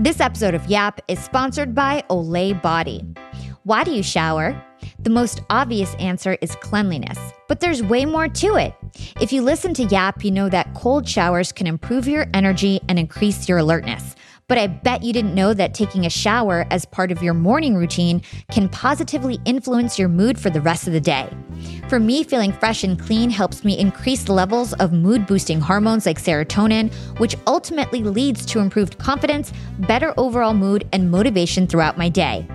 This episode of Yap is sponsored by Olay Body. Why do you shower? The most obvious answer is cleanliness, but there's way more to it. If you listen to Yap, you know that cold showers can improve your energy and increase your alertness. But I bet you didn't know that taking a shower as part of your morning routine can positively influence your mood for the rest of the day. For me, feeling fresh and clean helps me increase levels of mood boosting hormones like serotonin, which ultimately leads to improved confidence, better overall mood, and motivation throughout my day.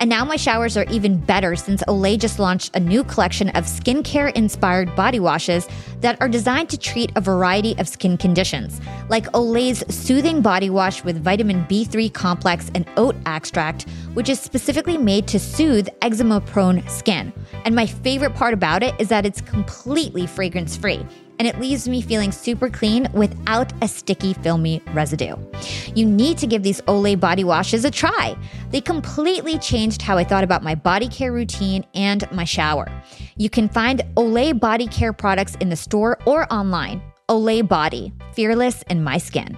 And now my showers are even better since Olay just launched a new collection of skincare inspired body washes that are designed to treat a variety of skin conditions, like Olay's soothing body wash with vitamin B3 complex and oat extract, which is specifically made to soothe eczema prone skin. And my favorite part about it is that it's completely fragrance free and it leaves me feeling super clean without a sticky, filmy residue. You need to give these Olay body washes a try. They completely changed how I thought about my body care routine and my shower. You can find Olay body care products in the store or online. Olay Body, fearless in my skin.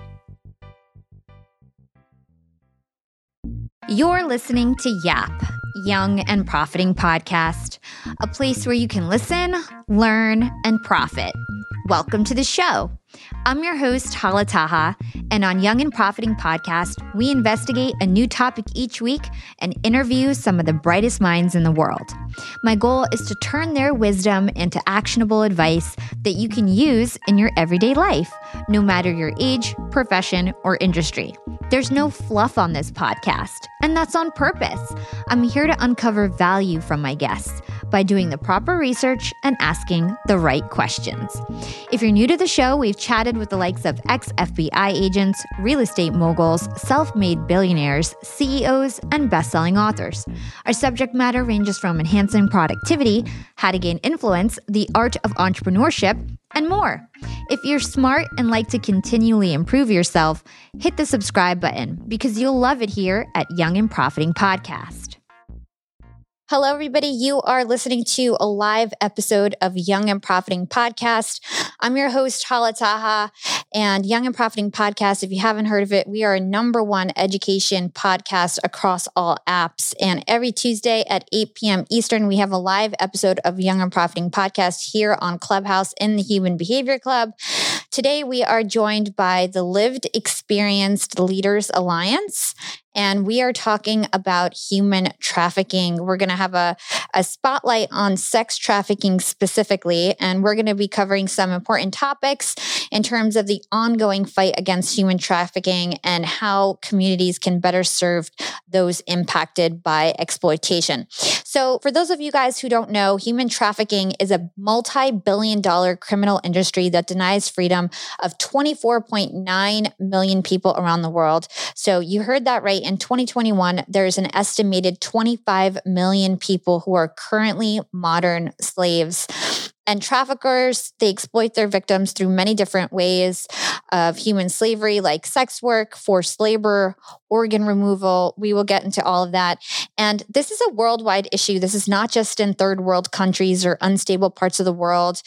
You're listening to Yap, Young and Profiting Podcast, a place where you can listen, learn, and profit. Welcome to the show. I'm your host, Hala Taha, and on Young and Profiting Podcast, we investigate a new topic each week and interview some of the brightest minds in the world. My goal is to turn their wisdom into actionable advice that you can use in your everyday life, no matter your age, profession, or industry. There's no fluff on this podcast, and that's on purpose. I'm here to uncover value from my guests by doing the proper research and asking the right questions. If you're new to the show, we've chatted with the likes of ex FBI agents, real estate moguls, self made billionaires, CEOs, and best selling authors. Our subject matter ranges from enhancing productivity, how to gain influence, the art of entrepreneurship, and more. If you're smart and like to continually improve yourself, hit the subscribe button because you'll love it here at Young and Profiting Podcast. Hello, everybody. You are listening to a live episode of Young and Profiting Podcast. I'm your host, Hala Taha, and Young and Profiting Podcast. If you haven't heard of it, we are a number one education podcast across all apps. And every Tuesday at 8 p.m. Eastern, we have a live episode of Young and Profiting Podcast here on Clubhouse in the Human Behavior Club. Today, we are joined by the Lived Experienced Leaders Alliance and we are talking about human trafficking. We're going to have a, a spotlight on sex trafficking specifically, and we're going to be covering some important topics in terms of the ongoing fight against human trafficking and how communities can better serve those impacted by exploitation. So, for those of you guys who don't know, human trafficking is a multi billion dollar criminal industry that denies freedom of 24.9 million people around the world. So, you heard that right in 2021, there's an estimated 25 million people who are currently modern slaves. And traffickers, they exploit their victims through many different ways of human slavery, like sex work, forced labor, organ removal. We will get into all of that. And this is a worldwide issue. This is not just in third world countries or unstable parts of the world.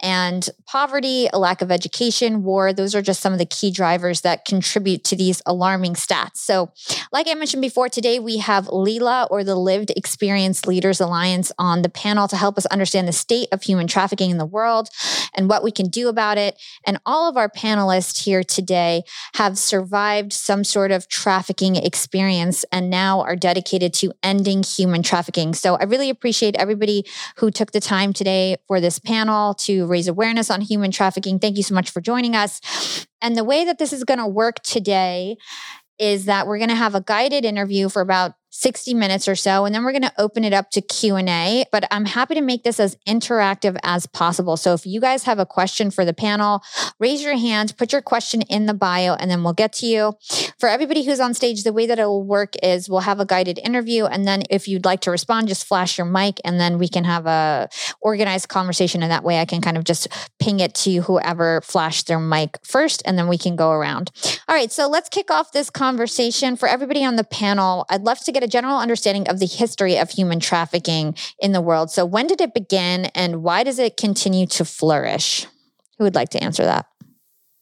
And poverty, a lack of education, war, those are just some of the key drivers that contribute to these alarming stats. So, like I mentioned before, today we have Leela or the Lived Experience Leaders Alliance on the panel to help us understand the state of human trafficking in the world and what we can do about it. And all of our panelists here today have survived some sort of trafficking experience and now are dedicated to ending human trafficking. So, I really appreciate everybody who took the time today for this panel to raise awareness on human trafficking. Thank you so much for joining us. And the way that this is going to work today is that we're going to have a guided interview for about 60 minutes or so and then we're going to open it up to q&a but i'm happy to make this as interactive as possible. So if you guys have a question for the panel raise your hand put your question in the bio and then we'll get to you. For everybody who's on stage the way that it will work is we'll have a guided interview and then if you'd like to respond just flash your mic and then we can have a organized conversation and that way i can kind of just ping it to whoever flashed their mic first and then we can go around. All right so let's kick off this conversation. For everybody on the panel i'd love to get a general understanding of the history of human trafficking in the world. So, when did it begin and why does it continue to flourish? Who would like to answer that?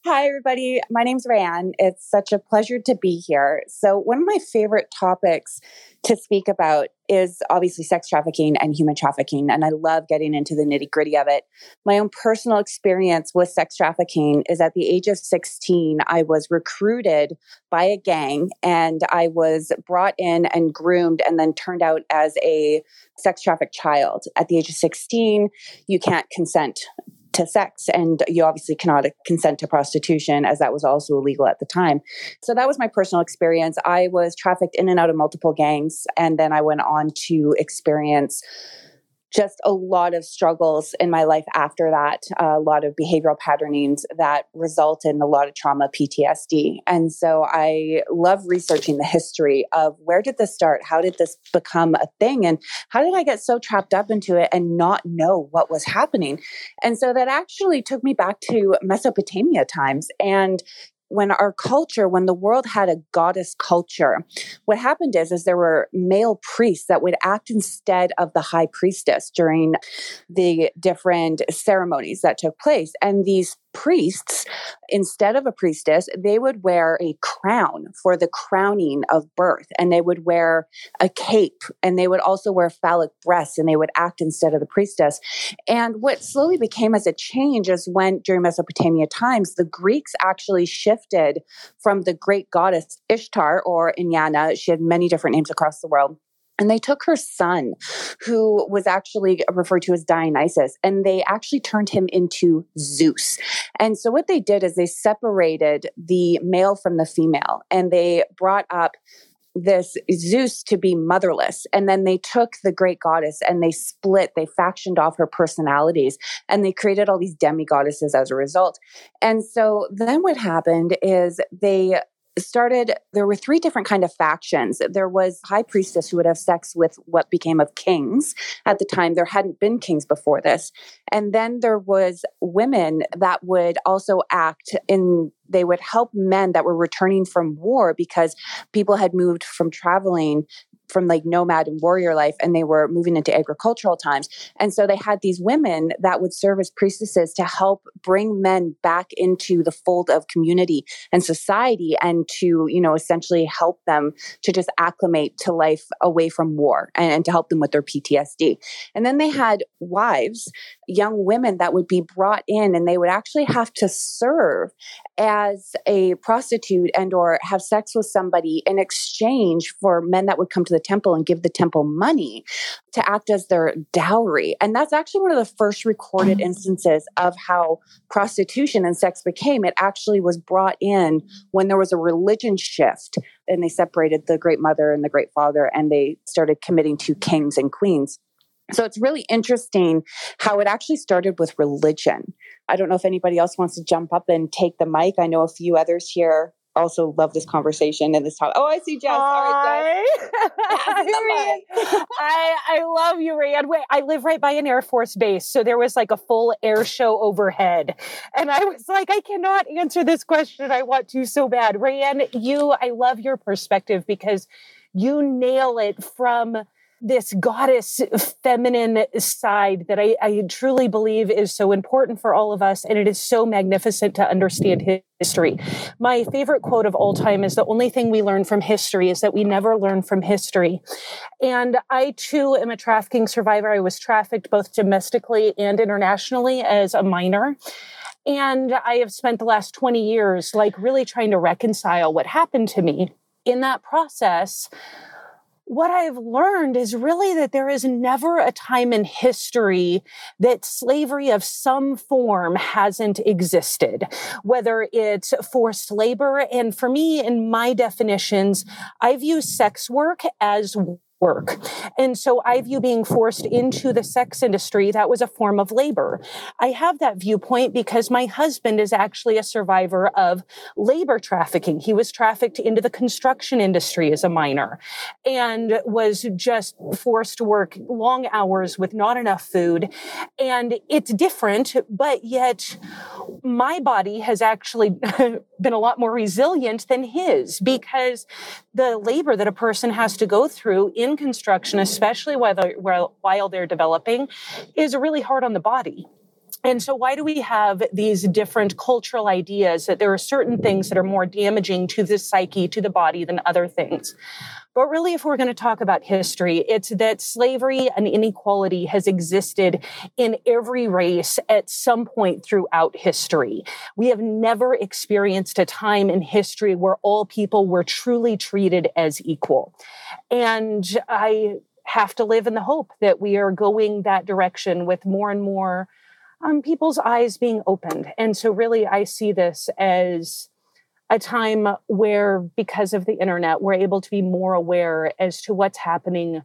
Hi, everybody. My name's Rayanne. It's such a pleasure to be here. So, one of my favorite topics to speak about is obviously sex trafficking and human trafficking. And I love getting into the nitty gritty of it. My own personal experience with sex trafficking is at the age of 16, I was recruited by a gang and I was brought in and groomed and then turned out as a sex trafficked child. At the age of 16, you can't consent to sex and you obviously cannot consent to prostitution as that was also illegal at the time. So that was my personal experience. I was trafficked in and out of multiple gangs and then i went on to experience just a lot of struggles in my life after that, a lot of behavioral patternings that result in a lot of trauma, PTSD. And so I love researching the history of where did this start? How did this become a thing? And how did I get so trapped up into it and not know what was happening? And so that actually took me back to Mesopotamia times. And when our culture when the world had a goddess culture what happened is is there were male priests that would act instead of the high priestess during the different ceremonies that took place. And these priests, instead of a priestess, they would wear a crown for the crowning of birth, and they would wear a cape, and they would also wear phallic breasts, and they would act instead of the priestess. And what slowly became as a change is when, during Mesopotamia times, the Greeks actually shifted from the great goddess Ishtar or Inanna, she had many different names across the world and they took her son, who was actually referred to as Dionysus, and they actually turned him into Zeus. And so, what they did is they separated the male from the female, and they brought up this Zeus to be motherless. And then they took the great goddess and they split, they factioned off her personalities, and they created all these demigoddesses as a result. And so then what happened is they started there were three different kind of factions. There was high priestess who would have sex with what became of kings. At the time there hadn't been kings before this. And then there was women that would also act in they would help men that were returning from war because people had moved from traveling from like nomad and warrior life and they were moving into agricultural times. And so they had these women that would serve as priestesses to help bring men back into the fold of community and society and to, you know, essentially help them to just acclimate to life away from war and, and to help them with their PTSD. And then they had wives, young women that would be brought in and they would actually have to serve as a prostitute and or have sex with somebody in exchange for men that would come to the temple and give the temple money to act as their dowry. And that's actually one of the first recorded mm-hmm. instances of how prostitution and sex became. It actually was brought in when there was a religion shift and they separated the great mother and the great father and they started committing to kings and queens so it's really interesting how it actually started with religion. I don't know if anybody else wants to jump up and take the mic. I know a few others here also love this conversation and this topic. Oh, I see Jess. Hi. All right, Jess. I, I love you, Rayanne. Wait, I live right by an Air Force base. So there was like a full air show overhead. And I was like, I cannot answer this question. I want to so bad. Rayanne, you, I love your perspective because you nail it from this goddess feminine side that I, I, truly believe is so important for all of us. And it is so magnificent to understand history. My favorite quote of all time is the only thing we learn from history is that we never learn from history. And I too am a trafficking survivor. I was trafficked both domestically and internationally as a minor. And I have spent the last 20 years like really trying to reconcile what happened to me. In that process, what I've learned is really that there is never a time in history that slavery of some form hasn't existed, whether it's forced labor. And for me, in my definitions, I view sex work as work. And so I view being forced into the sex industry, that was a form of labor. I have that viewpoint because my husband is actually a survivor of labor trafficking. He was trafficked into the construction industry as a minor and was just forced to work long hours with not enough food. And it's different, but yet my body has actually been a lot more resilient than his because the labor that a person has to go through in construction, especially while they're, while they're developing, is really hard on the body. And so, why do we have these different cultural ideas that there are certain things that are more damaging to the psyche, to the body than other things? But really, if we're going to talk about history, it's that slavery and inequality has existed in every race at some point throughout history. We have never experienced a time in history where all people were truly treated as equal. And I have to live in the hope that we are going that direction with more and more um, people's eyes being opened. And so, really, I see this as a time where, because of the internet, we're able to be more aware as to what's happening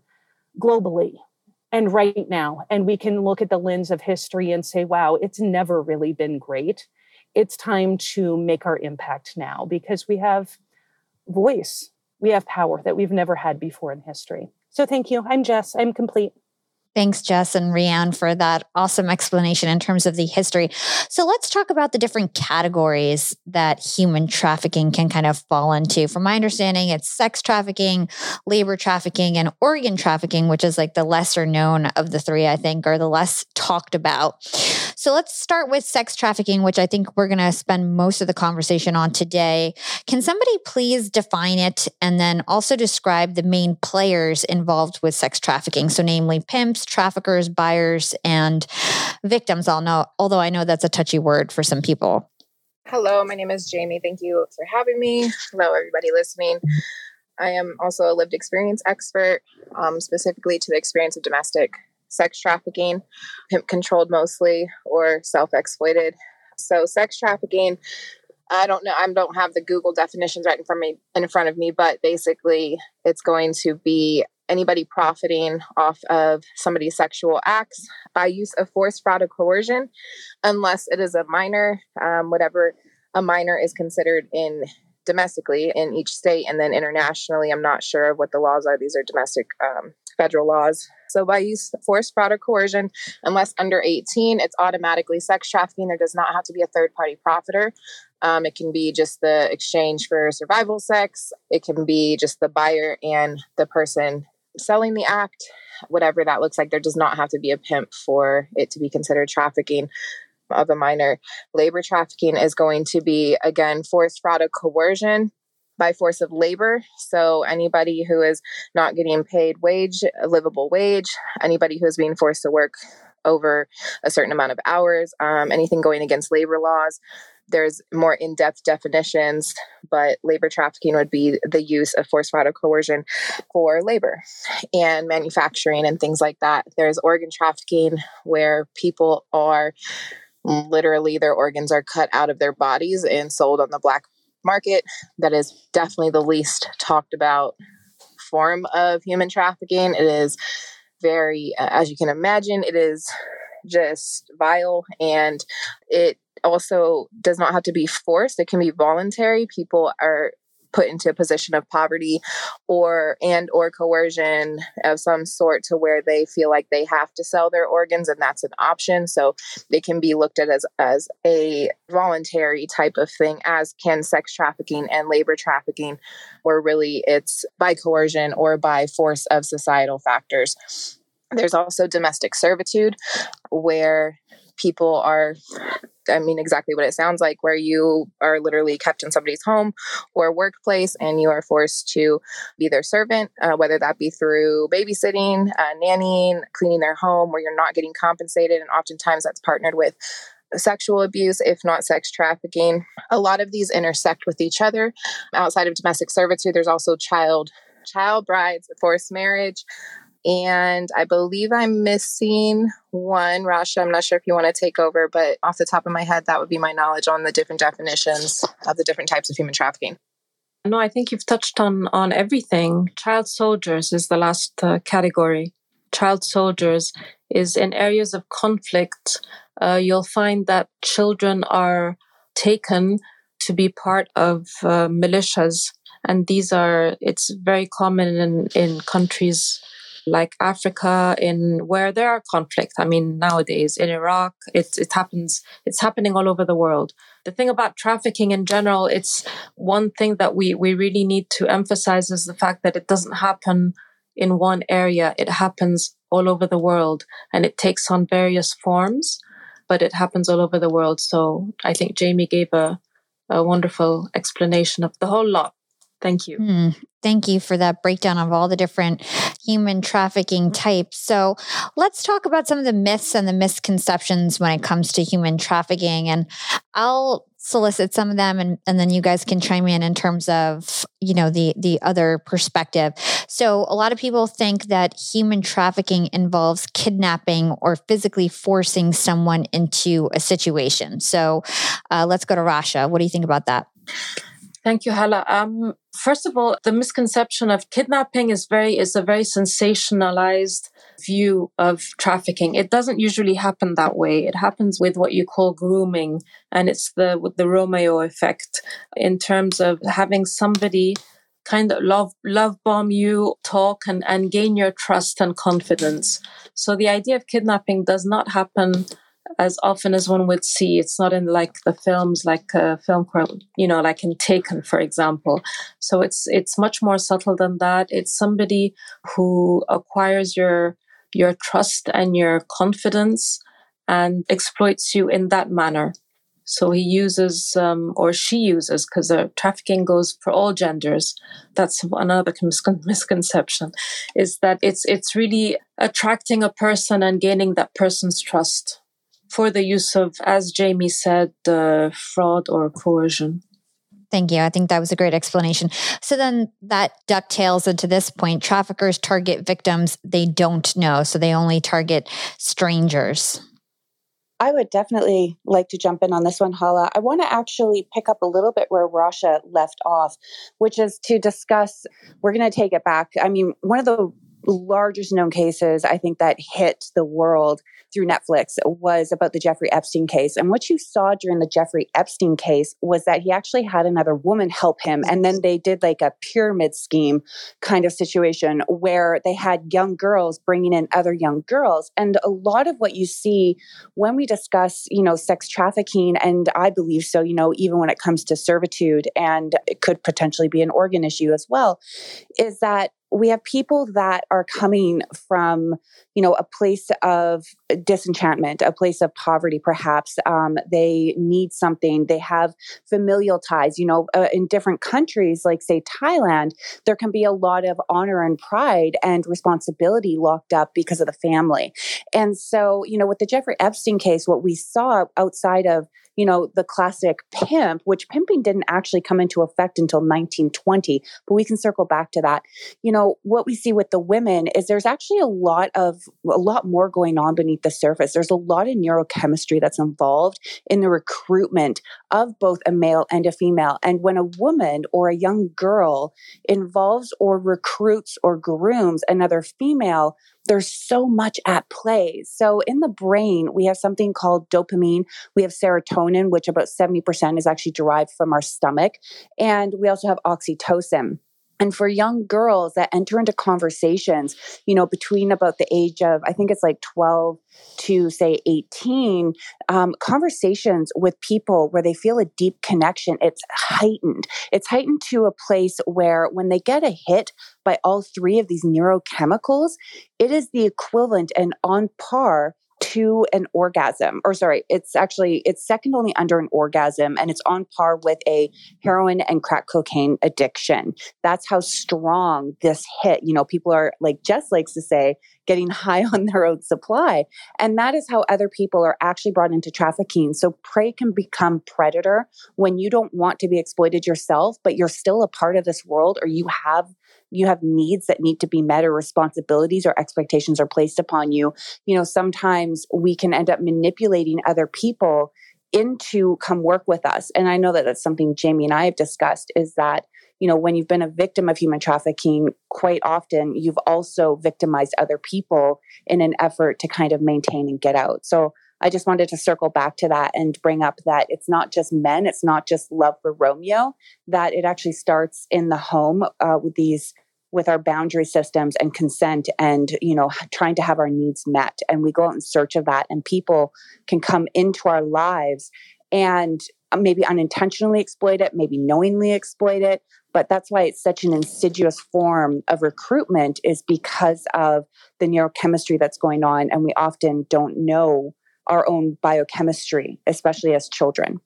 globally and right now. And we can look at the lens of history and say, wow, it's never really been great. It's time to make our impact now because we have voice, we have power that we've never had before in history. So, thank you. I'm Jess. I'm complete. Thanks, Jess and Rayanne, for that awesome explanation in terms of the history. So let's talk about the different categories that human trafficking can kind of fall into. From my understanding, it's sex trafficking, labor trafficking, and organ trafficking, which is like the lesser known of the three, I think, or the less talked about. So let's start with sex trafficking, which I think we're going to spend most of the conversation on today. Can somebody please define it and then also describe the main players involved with sex trafficking? So, namely, pimps traffickers, buyers, and victims. I'll know, although I know that's a touchy word for some people. Hello, my name is Jamie. Thank you for having me. Hello, everybody listening. I am also a lived experience expert, um, specifically to the experience of domestic sex trafficking, pimp controlled mostly, or self exploited. So, sex trafficking. I don't know. I don't have the Google definitions right in front of me. In front of me, but basically, it's going to be anybody profiting off of somebody's sexual acts by use of force, fraud, or coercion, unless it is a minor, um, whatever a minor is considered in domestically in each state and then internationally i'm not sure of what the laws are these are domestic um, federal laws. So by use force fraud or coercion unless under 18 it's automatically sex trafficking. There does not have to be a third party profiter um, it can be just the exchange for survival sex. It can be just the buyer and the person selling the act, whatever that looks like, there does not have to be a pimp for it to be considered trafficking of a minor. Labor trafficking is going to be, again, forced fraud or coercion by force of labor. So anybody who is not getting paid wage, a livable wage, anybody who is being forced to work over a certain amount of hours, um, anything going against labor laws, there's more in-depth definitions but labor trafficking would be the use of force fraud or coercion for labor and manufacturing and things like that there's organ trafficking where people are literally their organs are cut out of their bodies and sold on the black market that is definitely the least talked about form of human trafficking. It is very uh, as you can imagine it is just vile and it also does not have to be forced. It can be voluntary. People are put into a position of poverty or and or coercion of some sort to where they feel like they have to sell their organs and that's an option. So they can be looked at as as a voluntary type of thing as can sex trafficking and labor trafficking where really it's by coercion or by force of societal factors. There's also domestic servitude where people are I mean, exactly what it sounds like, where you are literally kept in somebody's home or workplace and you are forced to be their servant, uh, whether that be through babysitting, uh, nannying, cleaning their home, where you're not getting compensated. And oftentimes that's partnered with sexual abuse, if not sex trafficking. A lot of these intersect with each other. Outside of domestic servitude, there's also child child brides, forced marriage, and I believe I'm missing one. Rasha, I'm not sure if you want to take over, but off the top of my head, that would be my knowledge on the different definitions of the different types of human trafficking. No, I think you've touched on on everything. Child soldiers is the last uh, category. Child soldiers is in areas of conflict. Uh, you'll find that children are taken to be part of uh, militias, and these are it's very common in in countries like Africa, in where there are conflict. I mean, nowadays in Iraq, it, it happens, it's happening all over the world. The thing about trafficking in general, it's one thing that we, we really need to emphasize is the fact that it doesn't happen in one area. It happens all over the world and it takes on various forms. but it happens all over the world. So I think Jamie gave a, a wonderful explanation of the whole lot. Thank you. Mm, thank you for that breakdown of all the different human trafficking types. So, let's talk about some of the myths and the misconceptions when it comes to human trafficking. And I'll solicit some of them and, and then you guys can chime in in terms of you know the the other perspective so a lot of people think that human trafficking involves kidnapping or physically forcing someone into a situation so uh, let's go to rasha what do you think about that Thank you, Hala. Um, first of all, the misconception of kidnapping is very is a very sensationalized view of trafficking. It doesn't usually happen that way. It happens with what you call grooming, and it's the with the Romeo effect in terms of having somebody kind of love love bomb you, talk and, and gain your trust and confidence. So the idea of kidnapping does not happen as often as one would see. It's not in like the films, like a film, you know, like in Taken, for example. So it's it's much more subtle than that. It's somebody who acquires your your trust and your confidence and exploits you in that manner. So he uses, um, or she uses, because uh, trafficking goes for all genders. That's another misconception, is that it's it's really attracting a person and gaining that person's trust for the use of, as Jamie said, uh, fraud or coercion. Thank you. I think that was a great explanation. So then that ducktails into this point. Traffickers target victims they don't know, so they only target strangers. I would definitely like to jump in on this one, Hala. I want to actually pick up a little bit where Rasha left off, which is to discuss, we're going to take it back. I mean, one of the largest known cases I think that hit the world through Netflix was about the Jeffrey Epstein case. And what you saw during the Jeffrey Epstein case was that he actually had another woman help him. And then they did like a pyramid scheme kind of situation where they had young girls bringing in other young girls. And a lot of what you see when we discuss, you know, sex trafficking, and I believe so, you know, even when it comes to servitude and it could potentially be an organ issue as well, is that we have people that are coming from you know a place of disenchantment a place of poverty perhaps um, they need something they have familial ties you know uh, in different countries like say thailand there can be a lot of honor and pride and responsibility locked up because of the family. And so you know with the jeffrey epstein case what we saw outside of you know, the classic pimp, which pimping didn't actually come into effect until 1920, but we can circle back to that. You know, what we see with the women is there's actually a lot of, a lot more going on beneath the surface. There's a lot of neurochemistry that's involved in the recruitment of both a male and a female. And when a woman or a young girl involves or recruits or grooms another female, there's so much at play. So in the brain, we have something called dopamine. We have serotonin, which about 70% is actually derived from our stomach. And we also have oxytocin. And for young girls that enter into conversations, you know, between about the age of, I think it's like 12 to say 18, um, conversations with people where they feel a deep connection, it's heightened. It's heightened to a place where when they get a hit by all three of these neurochemicals, it is the equivalent and on par to an orgasm or sorry it's actually it's second only under an orgasm and it's on par with a heroin and crack cocaine addiction. That's how strong this hit. You know people are like jess likes to say getting high on their own supply and that is how other people are actually brought into trafficking. So prey can become predator when you don't want to be exploited yourself but you're still a part of this world or you have you have needs that need to be met or responsibilities or expectations are placed upon you you know sometimes we can end up manipulating other people into come work with us. And i know that that's something jamie and i have discussed is that you know when you've been a victim of human trafficking quite often you've also victimized other people in an effort to kind of maintain and get out. So I just wanted to circle back to that and bring up that it's not just men, it's not just love for Romeo, that it actually starts in the home uh, with these with our boundary systems and consent and you know trying to have our needs met and we go out in search of that and people can come into our lives and uh, maybe unintentionally exploit it maybe knowingly exploit it but that's why it's such an insidious form of recruitment is because of the neurochemistry that's going on and we often don't know our own biochemistry, especially as children.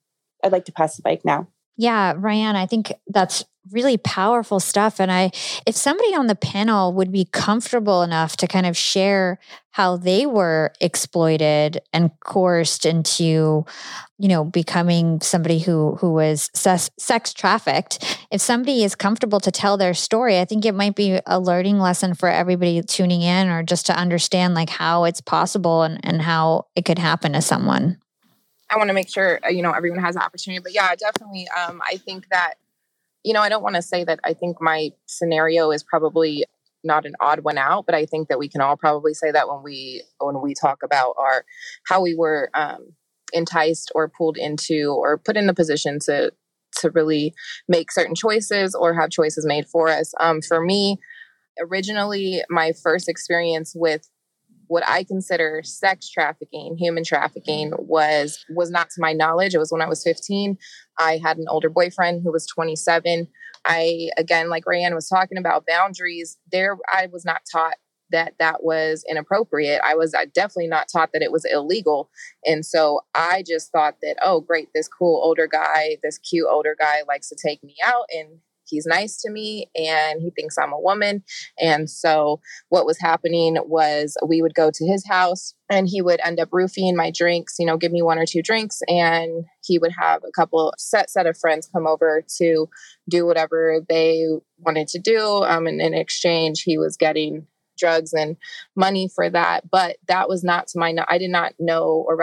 I'd like to pass the mic now. Yeah, Rayanne, I think that's really powerful stuff. And I, if somebody on the panel would be comfortable enough to kind of share how they were exploited and coerced into, you know, becoming somebody who who was sex, sex trafficked, if somebody is comfortable to tell their story, I think it might be a learning lesson for everybody tuning in, or just to understand like how it's possible and and how it could happen to someone. I want to make sure uh, you know everyone has the opportunity. But yeah, definitely. Um, I think that you know I don't want to say that I think my scenario is probably not an odd one out, but I think that we can all probably say that when we when we talk about our how we were um, enticed or pulled into or put in the position to to really make certain choices or have choices made for us. Um, for me, originally, my first experience with what I consider sex trafficking, human trafficking was was not to my knowledge. It was when I was 15. I had an older boyfriend who was 27. I again like Rayanne was talking about boundaries, there I was not taught that that was inappropriate. I was definitely not taught that it was illegal. And so I just thought that oh great this cool older guy, this cute older guy likes to take me out and he's nice to me and he thinks I'm a woman. And so what was happening was we would go to his house and he would end up roofing my drinks, you know, give me one or two drinks and he would have a couple set set of friends come over to do whatever they wanted to do. Um, and in exchange, he was getting drugs and money for that. But that was not to my, I did not know or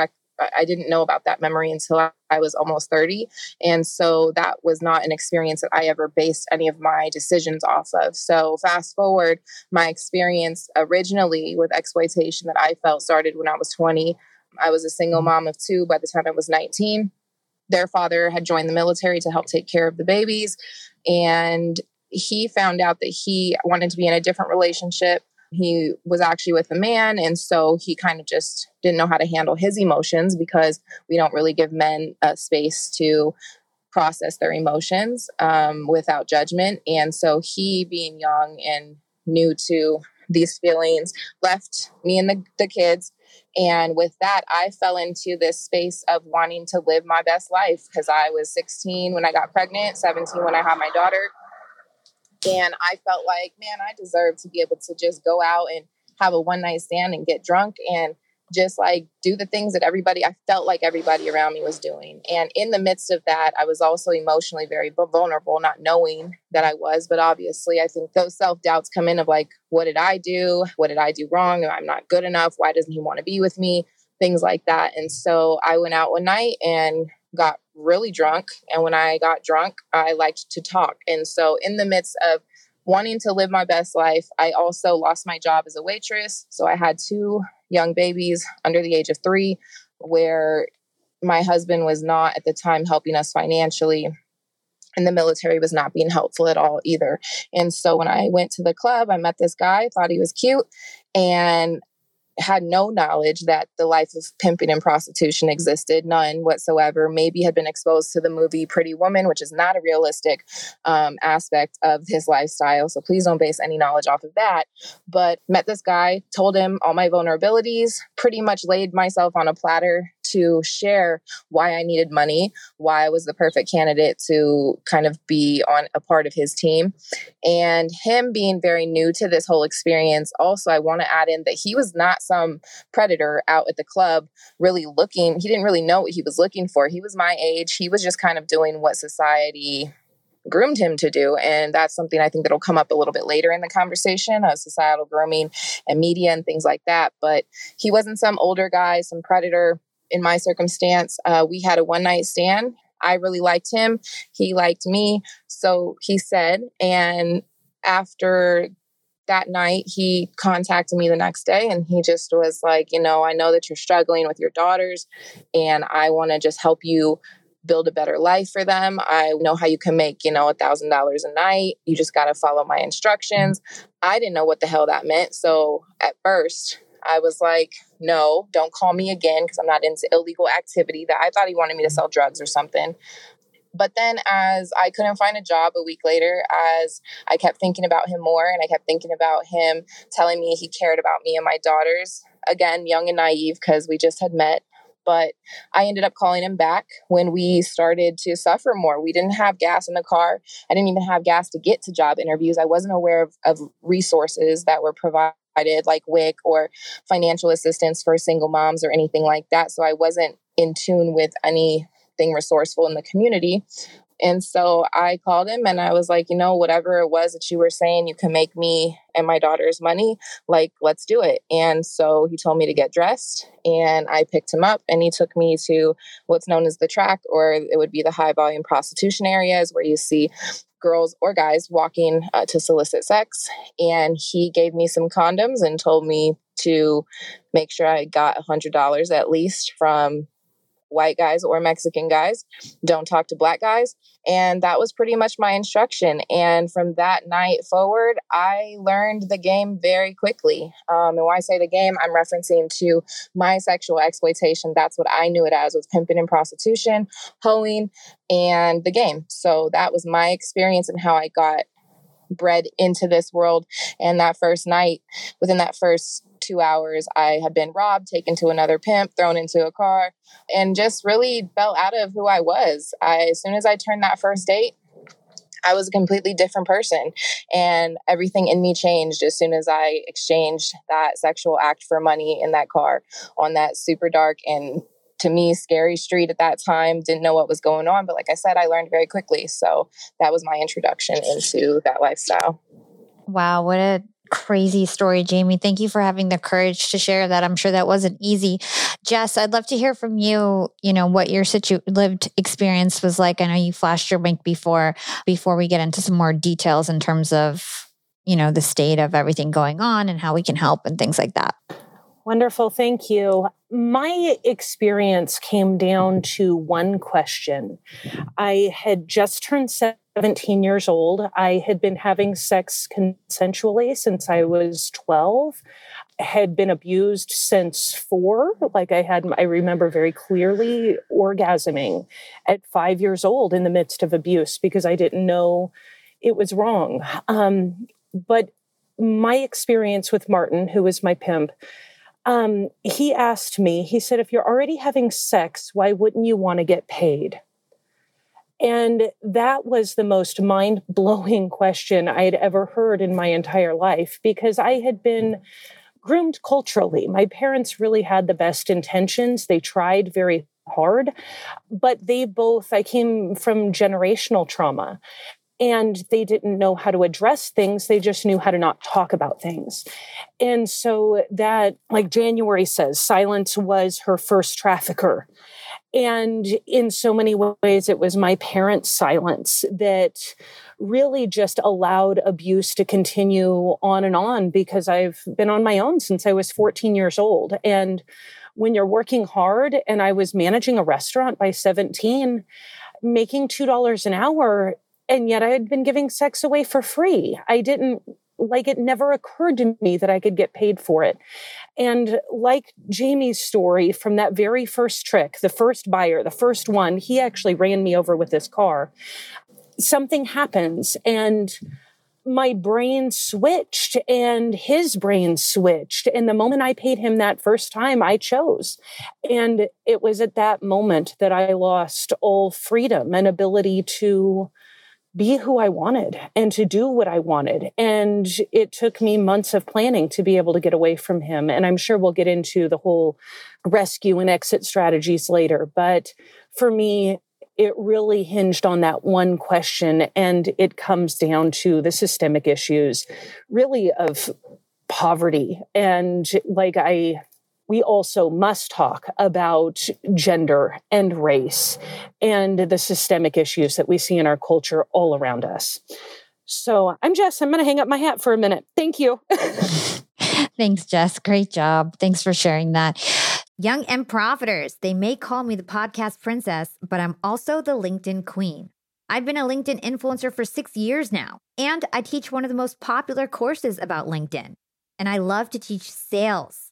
I didn't know about that memory until I was almost 30. And so that was not an experience that I ever based any of my decisions off of. So, fast forward, my experience originally with exploitation that I felt started when I was 20. I was a single mm-hmm. mom of two by the time I was 19. Their father had joined the military to help take care of the babies. And he found out that he wanted to be in a different relationship he was actually with a man and so he kind of just didn't know how to handle his emotions because we don't really give men a space to process their emotions um, without judgment. And so he being young and new to these feelings left me and the, the kids. And with that i fell into this space of wanting to live my best life because i was 16 when i got pregnant 17 when i had my daughter and I felt like, man, I deserve to be able to just go out and have a one night stand and get drunk and just like do the things that everybody, I felt like everybody around me was doing. And in the midst of that, I was also emotionally very vulnerable, not knowing that I was. But obviously, I think those self doubts come in of like, what did I do? What did I do wrong? I'm not good enough. Why doesn't he want to be with me? Things like that. And so I went out one night and got really drunk. And when I got drunk, I liked to talk. And so, in the midst of wanting to live my best life, I also lost my job as a waitress. So, I had two young babies under the age of three, where my husband was not at the time helping us financially. And the military was not being helpful at all either. And so when I went to the club, I met this guy, thought he was cute. And had no knowledge that the life of pimping and prostitution existed, none whatsoever. Maybe had been exposed to the movie Pretty Woman, which is not a realistic um, aspect of his lifestyle. So please don't base any knowledge off of that. But met this guy, told him all my vulnerabilities, pretty much laid myself on a platter to share why I needed money, why I was the perfect candidate to kind of be on a part of his team. And him being very new to this whole experience, also, I want to add in that he was not some predator out at the club really looking, he didn't really know what he was looking for. He was my age, he was just kind of doing what society groomed him to do. And that's something I think that'll come up a little bit later in the conversation of societal grooming and media and things like that. But he wasn't some older guy, some predator in my circumstance, uh, we had a one night stand. I really liked him. He liked me. So he said. And after that night, he contacted me the next day and he just was like, you know, I know that you're struggling with your daughters and I want to just help you build a better life for them. I know how you can make, you know, a thousand dollars a night. You just got to follow my instructions. I didn't know what the hell that meant. So at first, I was like, no, don't call me again because I'm not into illegal activity. That I thought he wanted me to sell drugs or something. But then, as I couldn't find a job a week later, as I kept thinking about him more and I kept thinking about him telling me he cared about me and my daughters, again, young and naive because we just had met, but I ended up calling him back when we started to suffer more. We didn't have gas in the car. I didn't even have gas to get to job interviews. I wasn't aware of, of resources that were provided like WIC or financial assistance for single moms or anything like that. So I wasn't in tune with anything resourceful in the community. And so I called him and I was like, you know, whatever it was that you were saying, you can make me and my daughter's money. Like, let's do it. And so he told me to get dressed and I picked him up and he took me to what's known as the track, or it would be the high volume prostitution areas where you see girls or guys walking uh, to solicit sex. And he gave me some condoms and told me to make sure I got $100 at least from white guys or Mexican guys. Don't talk to black guys. And that was pretty much my instruction. And from that night forward, I learned the game very quickly. Um, and when I say the game, I'm referencing to my sexual exploitation. That's what I knew it as was pimping and prostitution, hoeing, and the game. So that was my experience and how I got bred into this world. And that first night, within that first two hours, I had been robbed, taken to another pimp, thrown into a car, and just really fell out of who I was. I, as soon as I turned that first date, I was a completely different person. And everything in me changed as soon as I exchanged that sexual act for money in that car on that super dark and to me scary street at that time didn't know what was going on but like i said i learned very quickly so that was my introduction into that lifestyle wow what a crazy story, Jamie. Thank you for having the courage to share that. I'm sure that wasn't easy. Jess, I'd love to hear from you, you know, what your situ- lived experience was like. I know you flashed your wink before before we get into some more details in terms of, you know, the state of everything going on and how we can help and things like that. Wonderful. Thank you. My experience came down to one question. I had just turned 17 years old. I had been having sex consensually since I was 12 had been abused since four. Like I had, I remember very clearly orgasming at five years old in the midst of abuse because I didn't know it was wrong. Um, but my experience with Martin, who was my pimp, um, he asked me, he said, if you're already having sex, why wouldn't you want to get paid? And that was the most mind blowing question I had ever heard in my entire life because I had been groomed culturally. My parents really had the best intentions. They tried very hard, but they both, I came from generational trauma and they didn't know how to address things. They just knew how to not talk about things. And so that, like January says, silence was her first trafficker. And in so many ways, it was my parents' silence that really just allowed abuse to continue on and on because I've been on my own since I was 14 years old. And when you're working hard, and I was managing a restaurant by 17, making $2 an hour and yet I had been giving sex away for free. I didn't like it never occurred to me that I could get paid for it. And like Jamie's story from that very first trick, the first buyer, the first one, he actually ran me over with his car. Something happens and my brain switched and his brain switched. And the moment I paid him that first time, I chose. And it was at that moment that I lost all freedom and ability to be who I wanted and to do what I wanted. And it took me months of planning to be able to get away from him. And I'm sure we'll get into the whole rescue and exit strategies later. But for me, it really hinged on that one question. And it comes down to the systemic issues, really, of poverty. And like I we also must talk about gender and race and the systemic issues that we see in our culture all around us. So I'm Jess. I'm going to hang up my hat for a minute. Thank you. Thanks, Jess. Great job. Thanks for sharing that. Young and profiters, they may call me the podcast princess, but I'm also the LinkedIn queen. I've been a LinkedIn influencer for six years now, and I teach one of the most popular courses about LinkedIn. And I love to teach sales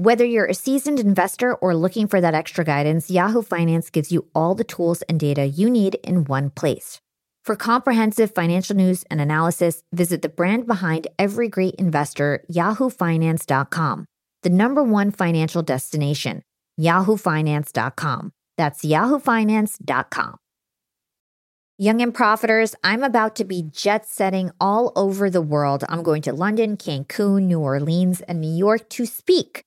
Whether you're a seasoned investor or looking for that extra guidance, Yahoo Finance gives you all the tools and data you need in one place. For comprehensive financial news and analysis, visit the brand behind every great investor, yahoofinance.com, the number one financial destination, yahoofinance.com. That's yahoofinance.com. Young and profiters, I'm about to be jet setting all over the world. I'm going to London, Cancun, New Orleans, and New York to speak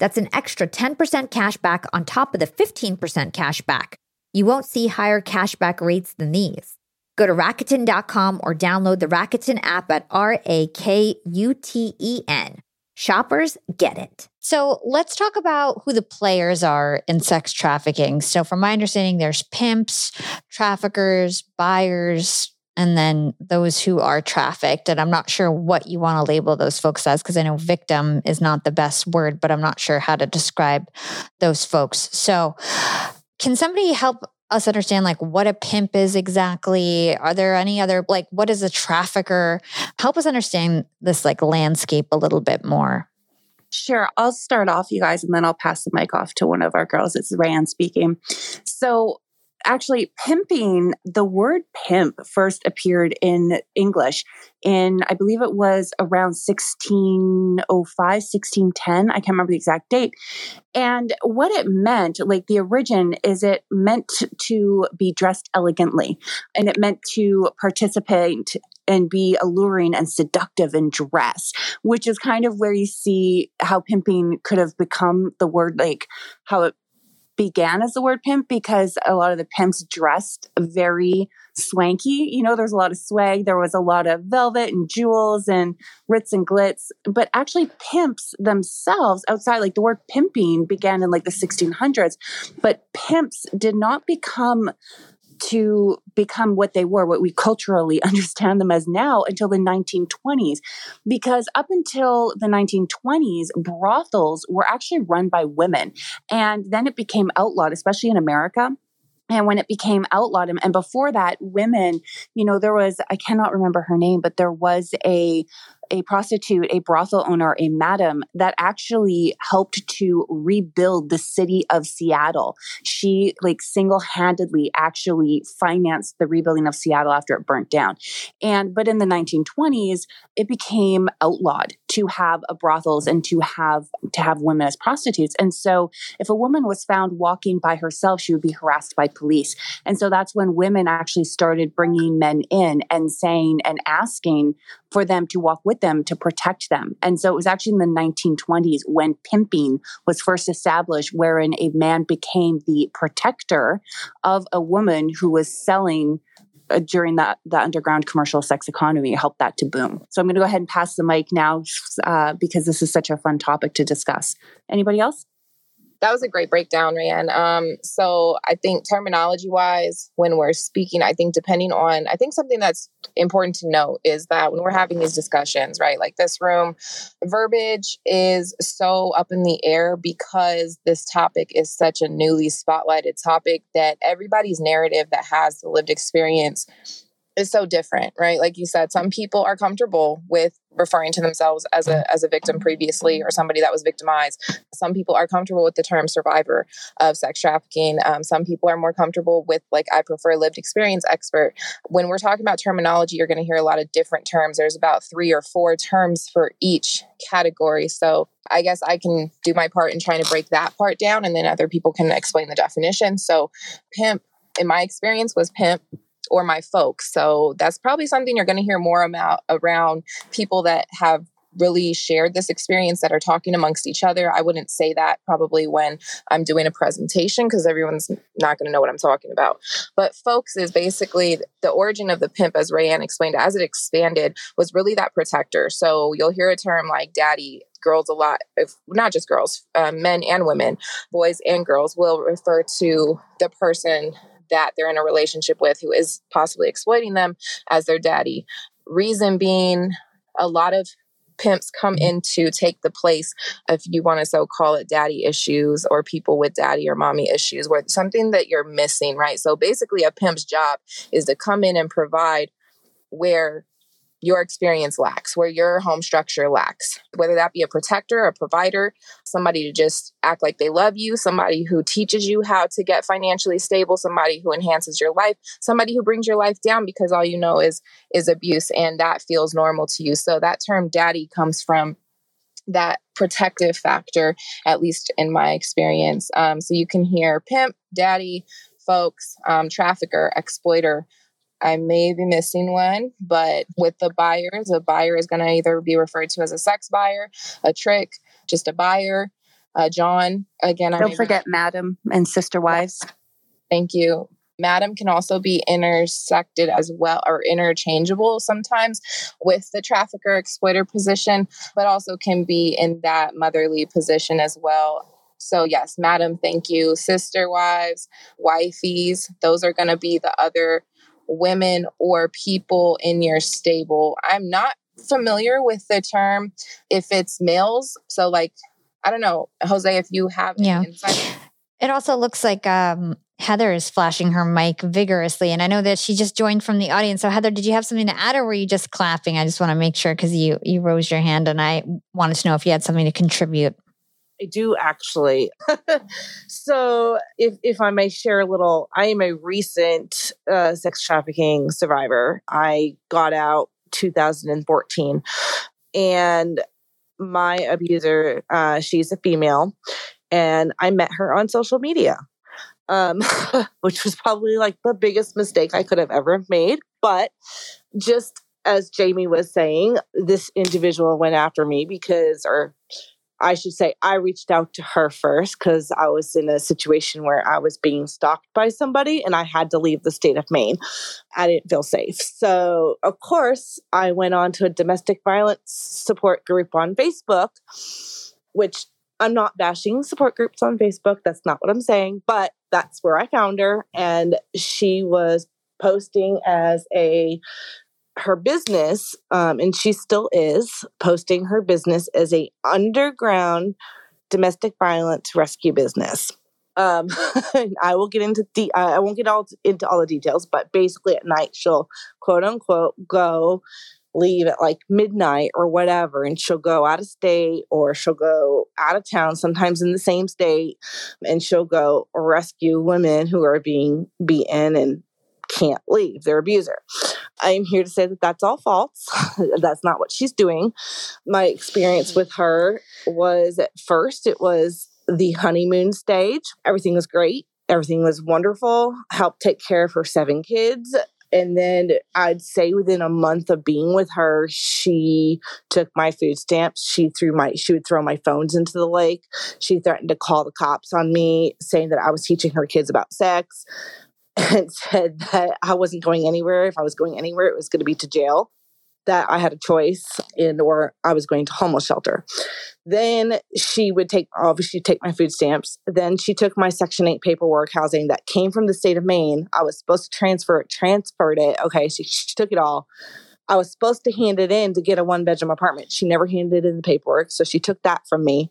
That's an extra 10% cash back on top of the 15% cash back. You won't see higher cashback rates than these. Go to Rakuten.com or download the Rakuten app at R A K U T E N. Shoppers get it. So let's talk about who the players are in sex trafficking. So, from my understanding, there's pimps, traffickers, buyers, and then those who are trafficked. And I'm not sure what you want to label those folks as because I know victim is not the best word, but I'm not sure how to describe those folks. So, can somebody help us understand like what a pimp is exactly? Are there any other like what is a trafficker? Help us understand this like landscape a little bit more. Sure. I'll start off, you guys, and then I'll pass the mic off to one of our girls. It's Rayanne speaking. So, actually, pimping, the word pimp first appeared in English in, I believe it was around 1605, 1610. I can't remember the exact date. And what it meant, like the origin, is it meant to be dressed elegantly and it meant to participate and be alluring and seductive in dress, which is kind of where you see how pimping could have become the word, like how it began as the word pimp because a lot of the pimps dressed very swanky. You know, there's a lot of swag. There was a lot of velvet and jewels and ritz and glitz. But actually, pimps themselves, outside, like the word pimping began in like the 1600s, but pimps did not become to become what they were, what we culturally understand them as now, until the 1920s. Because up until the 1920s, brothels were actually run by women. And then it became outlawed, especially in America and when it became outlawed and before that women you know there was i cannot remember her name but there was a a prostitute, a brothel owner, a madam that actually helped to rebuild the city of Seattle. She like single-handedly actually financed the rebuilding of Seattle after it burnt down. And but in the 1920s, it became outlawed to have brothels and to have to have women as prostitutes. And so if a woman was found walking by herself, she would be harassed by police. And so that's when women actually started bringing men in and saying and asking for them to walk with them to protect them. And so it was actually in the 1920s when pimping was first established, wherein a man became the protector of a woman who was selling uh, during that the underground commercial sex economy helped that to boom. So I'm going to go ahead and pass the mic now uh, because this is such a fun topic to discuss. Anybody else? That was a great breakdown, Rayanne. Um, so I think terminology wise, when we're speaking, I think depending on, I think something that's important to note is that when we're having these discussions, right, like this room, verbiage is so up in the air because this topic is such a newly spotlighted topic that everybody's narrative that has the lived experience is so different, right? Like you said, some people are comfortable with referring to themselves as a as a victim previously or somebody that was victimized. Some people are comfortable with the term survivor of sex trafficking. Um, some people are more comfortable with like I prefer lived experience expert. When we're talking about terminology, you're going to hear a lot of different terms. There's about three or four terms for each category. So I guess I can do my part in trying to break that part down, and then other people can explain the definition. So pimp, in my experience, was pimp or my folks. So that's probably something you're going to hear more about around people that have really shared this experience that are talking amongst each other. I wouldn't say that probably when I'm doing a presentation because everyone's not going to know what I'm talking about. But folks is basically the origin of the pimp, as Rayanne explained, as it expanded, was really that protector. So you'll hear a term like daddy. Girls a lot, if not just girls, um, men and women, boys and girls will refer to the person that they're in a relationship with who is possibly exploiting them as their daddy. Reason being, a lot of pimps come mm-hmm. in to take the place, if you want to so call it daddy issues or people with daddy or mommy issues, where something that you're missing, right? So basically, a pimp's job is to come in and provide where your experience lacks, where your home structure lacks, whether that be a protector, a provider, somebody to just act like they love you, somebody who teaches you how to get financially stable, somebody who enhances your life, somebody who brings your life down because all you know is is abuse and that feels normal to you. So that term daddy comes from that protective factor, at least in my experience. Um, so you can hear pimp, daddy, folks, um, trafficker, exploiter, I may be missing one, but with the buyers, a buyer is going to either be referred to as a sex buyer, a trick, just a buyer. Uh, John, again, don't forget be- madam and sister wives. Thank you. Madam can also be intersected as well or interchangeable sometimes with the trafficker exploiter position, but also can be in that motherly position as well. So, yes, madam, thank you. Sister wives, wifeys, those are going to be the other women or people in your stable. I'm not familiar with the term if it's males. So, like, I don't know, Jose, if you have yeah. Insight. It also looks like um, Heather is flashing her mic vigorously. And I know that she just joined from the audience. So, Heather, did you have something to add or were you just clapping? I just want to make sure because you, you rose your hand and I wanted to know if you had something to contribute. I do actually. so, if if I may share a little, I am a recent uh, sex trafficking survivor. I got out 2014, and my abuser, uh, she's a female, and I met her on social media. Um, which was probably like the biggest mistake I could have ever made. But just as Jamie was saying, this individual went after me because, or I should say, I reached out to her first because I was in a situation where I was being stalked by somebody and I had to leave the state of Maine. I didn't feel safe. So, of course, I went on to a domestic violence support group on Facebook, which I'm not bashing support groups on Facebook. That's not what I'm saying, but that's where I found her. And she was posting as a her business, um, and she still is posting her business as a underground domestic violence rescue business. Um, I will get into the. I won't get all into all the details, but basically at night she'll quote unquote go leave at like midnight or whatever and she'll go out of state or she'll go out of town sometimes in the same state and she'll go rescue women who are being beaten and can't leave their abuser. I am here to say that that's all false. that's not what she's doing. My experience with her was at first, it was the honeymoon stage. Everything was great. Everything was wonderful. Helped take care of her seven kids. And then I'd say within a month of being with her, she took my food stamps. She threw my she would throw my phones into the lake. She threatened to call the cops on me, saying that I was teaching her kids about sex and said that I wasn't going anywhere. If I was going anywhere, it was going to be to jail. That I had a choice in, or I was going to homeless shelter. Then she would take, obviously, take my food stamps. Then she took my Section 8 paperwork housing that came from the state of Maine. I was supposed to transfer it, transferred it. Okay, she, she took it all. I was supposed to hand it in to get a one bedroom apartment. She never handed in the paperwork. So she took that from me,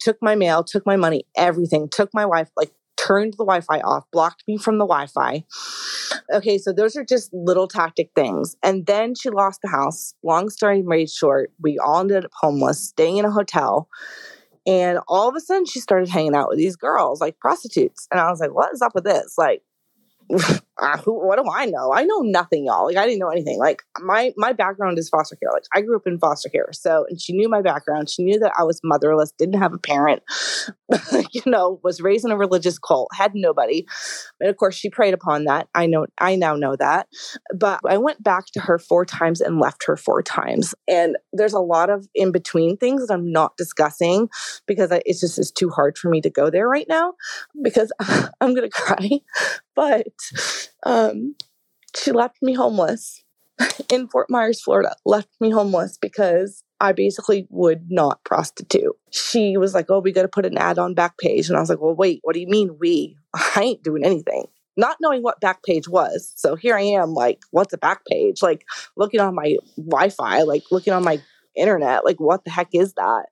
took my mail, took my money, everything, took my wife, like turned the Wi Fi off, blocked me from the Wi Fi. Okay, so those are just little tactic things. And then she lost the house. Long story made short, we all ended up homeless, staying in a hotel. And all of a sudden, she started hanging out with these girls, like prostitutes. And I was like, what is up with this? Like, uh, who, what do I know? I know nothing, y'all. Like I didn't know anything. Like my my background is foster care. Like I grew up in foster care. So and she knew my background. She knew that I was motherless, didn't have a parent, you know, was raised in a religious cult, had nobody. And of course she preyed upon that. I know I now know that. But I went back to her four times and left her four times. And there's a lot of in between things that I'm not discussing because I, it's just it's too hard for me to go there right now because I'm gonna cry. But um, she left me homeless in Fort Myers, Florida, left me homeless because I basically would not prostitute. She was like, Oh, we got to put an ad on Backpage. And I was like, Well, wait, what do you mean we? I ain't doing anything. Not knowing what Backpage was. So here I am, like, what's a Backpage? Like, looking on my Wi Fi, like, looking on my internet, like, what the heck is that?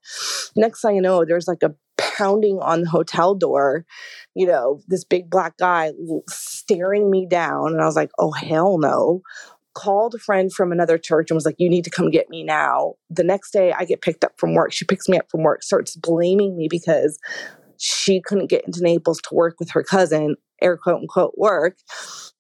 Next thing you know, there's like a pounding on the hotel door, you know, this big black guy staring me down. And I was like, oh, hell no. Called a friend from another church and was like, you need to come get me now. The next day, I get picked up from work. She picks me up from work, starts blaming me because she couldn't get into Naples to work with her cousin, air quote unquote work.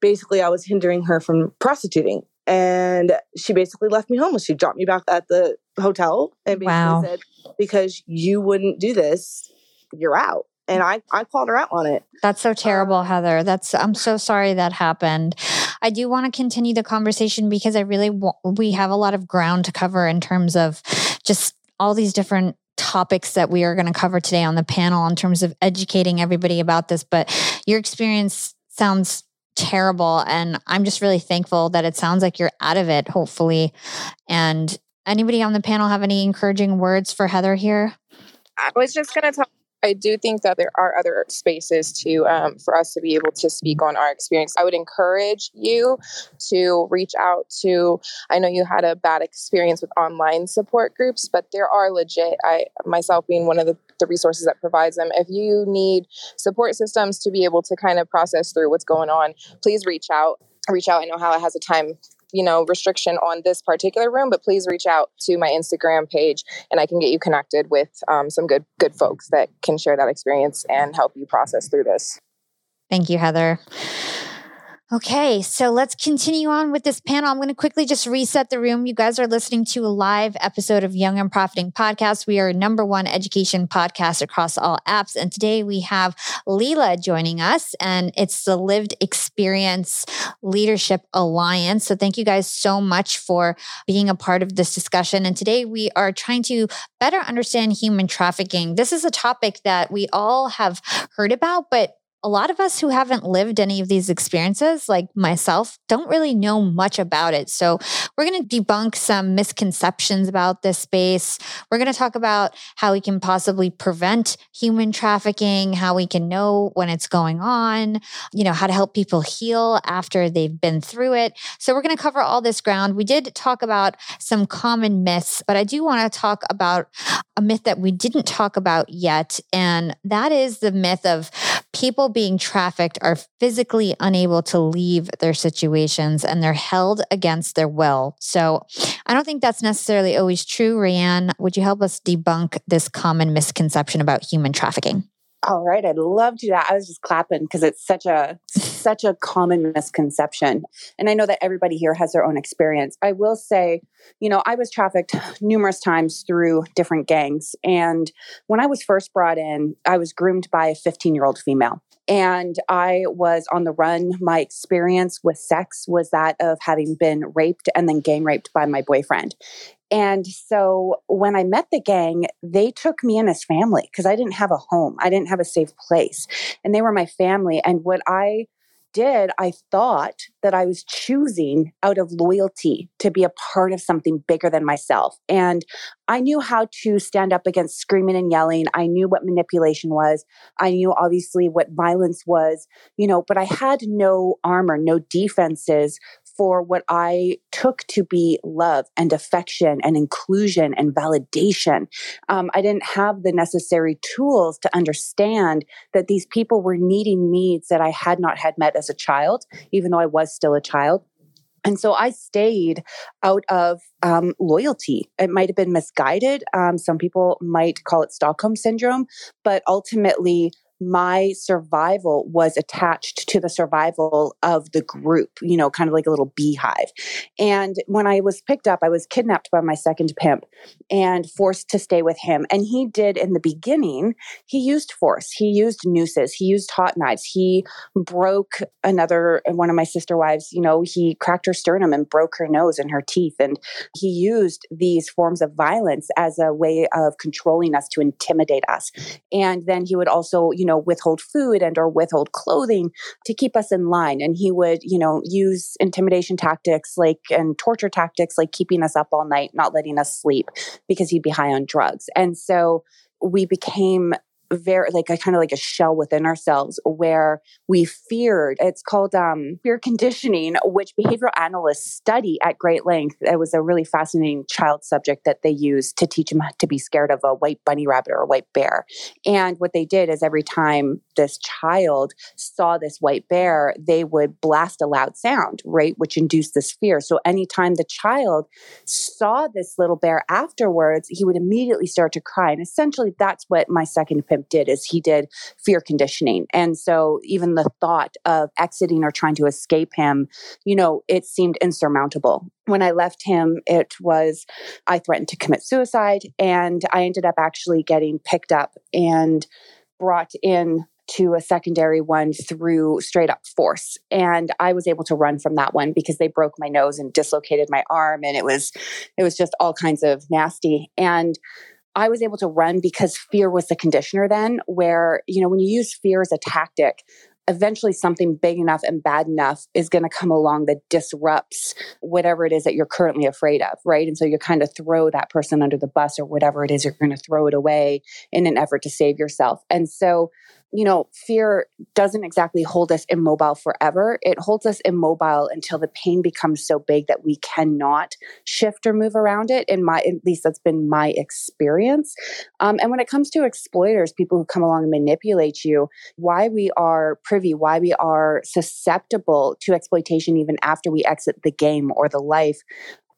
Basically, I was hindering her from prostituting. And she basically left me homeless. She dropped me back at the hotel and basically wow. said, Because you wouldn't do this, you're out and I, I called her out on it. That's so terrible, um, Heather. That's I'm so sorry that happened. I do want to continue the conversation because I really want, we have a lot of ground to cover in terms of just all these different topics that we are going to cover today on the panel in terms of educating everybody about this. But your experience sounds terrible, and I'm just really thankful that it sounds like you're out of it. Hopefully, and anybody on the panel have any encouraging words for Heather here? I was just going to talk I do think that there are other spaces to um, for us to be able to speak on our experience. I would encourage you to reach out to. I know you had a bad experience with online support groups, but there are legit. I myself being one of the, the resources that provides them. If you need support systems to be able to kind of process through what's going on, please reach out. Reach out. I know Hala has a time you know, restriction on this particular room, but please reach out to my Instagram page and I can get you connected with um, some good good folks that can share that experience and help you process through this. Thank you, Heather. Okay, so let's continue on with this panel. I'm going to quickly just reset the room. You guys are listening to a live episode of Young and Profiting Podcast. We are number one education podcast across all apps. And today we have Leela joining us, and it's the Lived Experience Leadership Alliance. So thank you guys so much for being a part of this discussion. And today we are trying to better understand human trafficking. This is a topic that we all have heard about, but a lot of us who haven't lived any of these experiences, like myself, don't really know much about it. So, we're going to debunk some misconceptions about this space. We're going to talk about how we can possibly prevent human trafficking, how we can know when it's going on, you know, how to help people heal after they've been through it. So, we're going to cover all this ground. We did talk about some common myths, but I do want to talk about a myth that we didn't talk about yet. And that is the myth of people being trafficked are physically unable to leave their situations and they're held against their will. So I don't think that's necessarily always true. Rayanne, would you help us debunk this common misconception about human trafficking? All right, I'd love to do that. I was just clapping because it's such a such a common misconception. And I know that everybody here has their own experience. I will say, you know, I was trafficked numerous times through different gangs. And when I was first brought in, I was groomed by a 15-year-old female. And I was on the run. My experience with sex was that of having been raped and then gang raped by my boyfriend. And so when I met the gang, they took me in as family because I didn't have a home. I didn't have a safe place. And they were my family. And what I did, I thought that I was choosing out of loyalty to be a part of something bigger than myself. And I knew how to stand up against screaming and yelling. I knew what manipulation was. I knew obviously what violence was, you know, but I had no armor, no defenses for what I took to be love and affection and inclusion and validation. Um, I didn't have the necessary tools to understand that these people were needing needs that I had not had met as a child, even though I was still a child. And so I stayed out of um, loyalty. It might have been misguided. Um, some people might call it Stockholm syndrome, but ultimately, my survival was attached to the survival of the group, you know, kind of like a little beehive. And when I was picked up, I was kidnapped by my second pimp and forced to stay with him. And he did in the beginning, he used force, he used nooses, he used hot knives, he broke another one of my sister wives, you know, he cracked her sternum and broke her nose and her teeth. And he used these forms of violence as a way of controlling us to intimidate us. And then he would also, you know, know, withhold food and or withhold clothing to keep us in line. And he would, you know, use intimidation tactics like and torture tactics like keeping us up all night, not letting us sleep because he'd be high on drugs. And so we became very like a kind of like a shell within ourselves where we feared it's called um, fear conditioning which behavioral analysts study at great length. It was a really fascinating child subject that they used to teach them to be scared of a white bunny rabbit or a white bear. And what they did is every time this child saw this white bear they would blast a loud sound right which induced this fear. So anytime the child saw this little bear afterwards he would immediately start to cry. And essentially that's what my second pimp did is he did fear conditioning. And so even the thought of exiting or trying to escape him, you know, it seemed insurmountable. When I left him, it was, I threatened to commit suicide. And I ended up actually getting picked up and brought in to a secondary one through straight up force. And I was able to run from that one because they broke my nose and dislocated my arm and it was it was just all kinds of nasty. And I was able to run because fear was the conditioner then, where, you know, when you use fear as a tactic, eventually something big enough and bad enough is going to come along that disrupts whatever it is that you're currently afraid of, right? And so you kind of throw that person under the bus or whatever it is, you're going to throw it away in an effort to save yourself. And so you know, fear doesn't exactly hold us immobile forever. It holds us immobile until the pain becomes so big that we cannot shift or move around it. In my, at least that's been my experience. Um, and when it comes to exploiters, people who come along and manipulate you, why we are privy, why we are susceptible to exploitation even after we exit the game or the life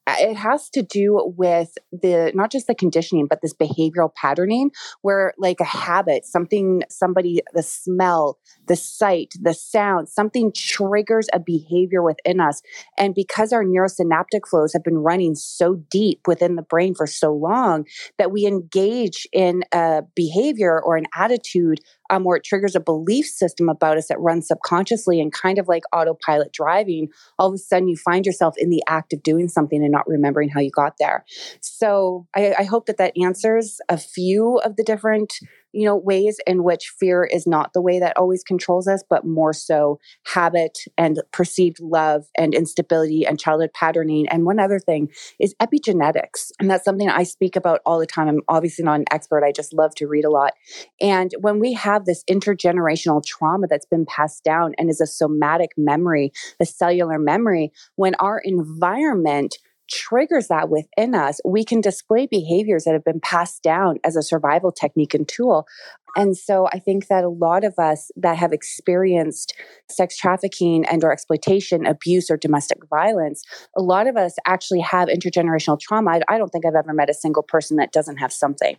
it has to do with the not just the conditioning but this behavioral patterning where like a habit something somebody the smell the sight the sound something triggers a behavior within us. And because our neurosynaptic flows have been running so deep within the brain for so long that we engage in a behavior or an attitude um, or it triggers a belief system about us that runs subconsciously and kind of like autopilot driving, all of a sudden you find yourself in the act of doing something and not remembering how you got there. So I, I hope that that answers a few of the different you know, ways in which fear is not the way that always controls us, but more so habit and perceived love and instability and childhood patterning. And one other thing is epigenetics. And that's something I speak about all the time. I'm obviously not an expert. I just love to read a lot. And when we have this intergenerational trauma that's been passed down and is a somatic memory, a cellular memory, when our environment triggers that within us, we can display behaviors that have been passed down as a survival technique and tool and so I think that a lot of us that have experienced sex trafficking and or exploitation, abuse or domestic violence, a lot of us actually have intergenerational trauma. I, don't think I've ever met a single person that doesn't have something.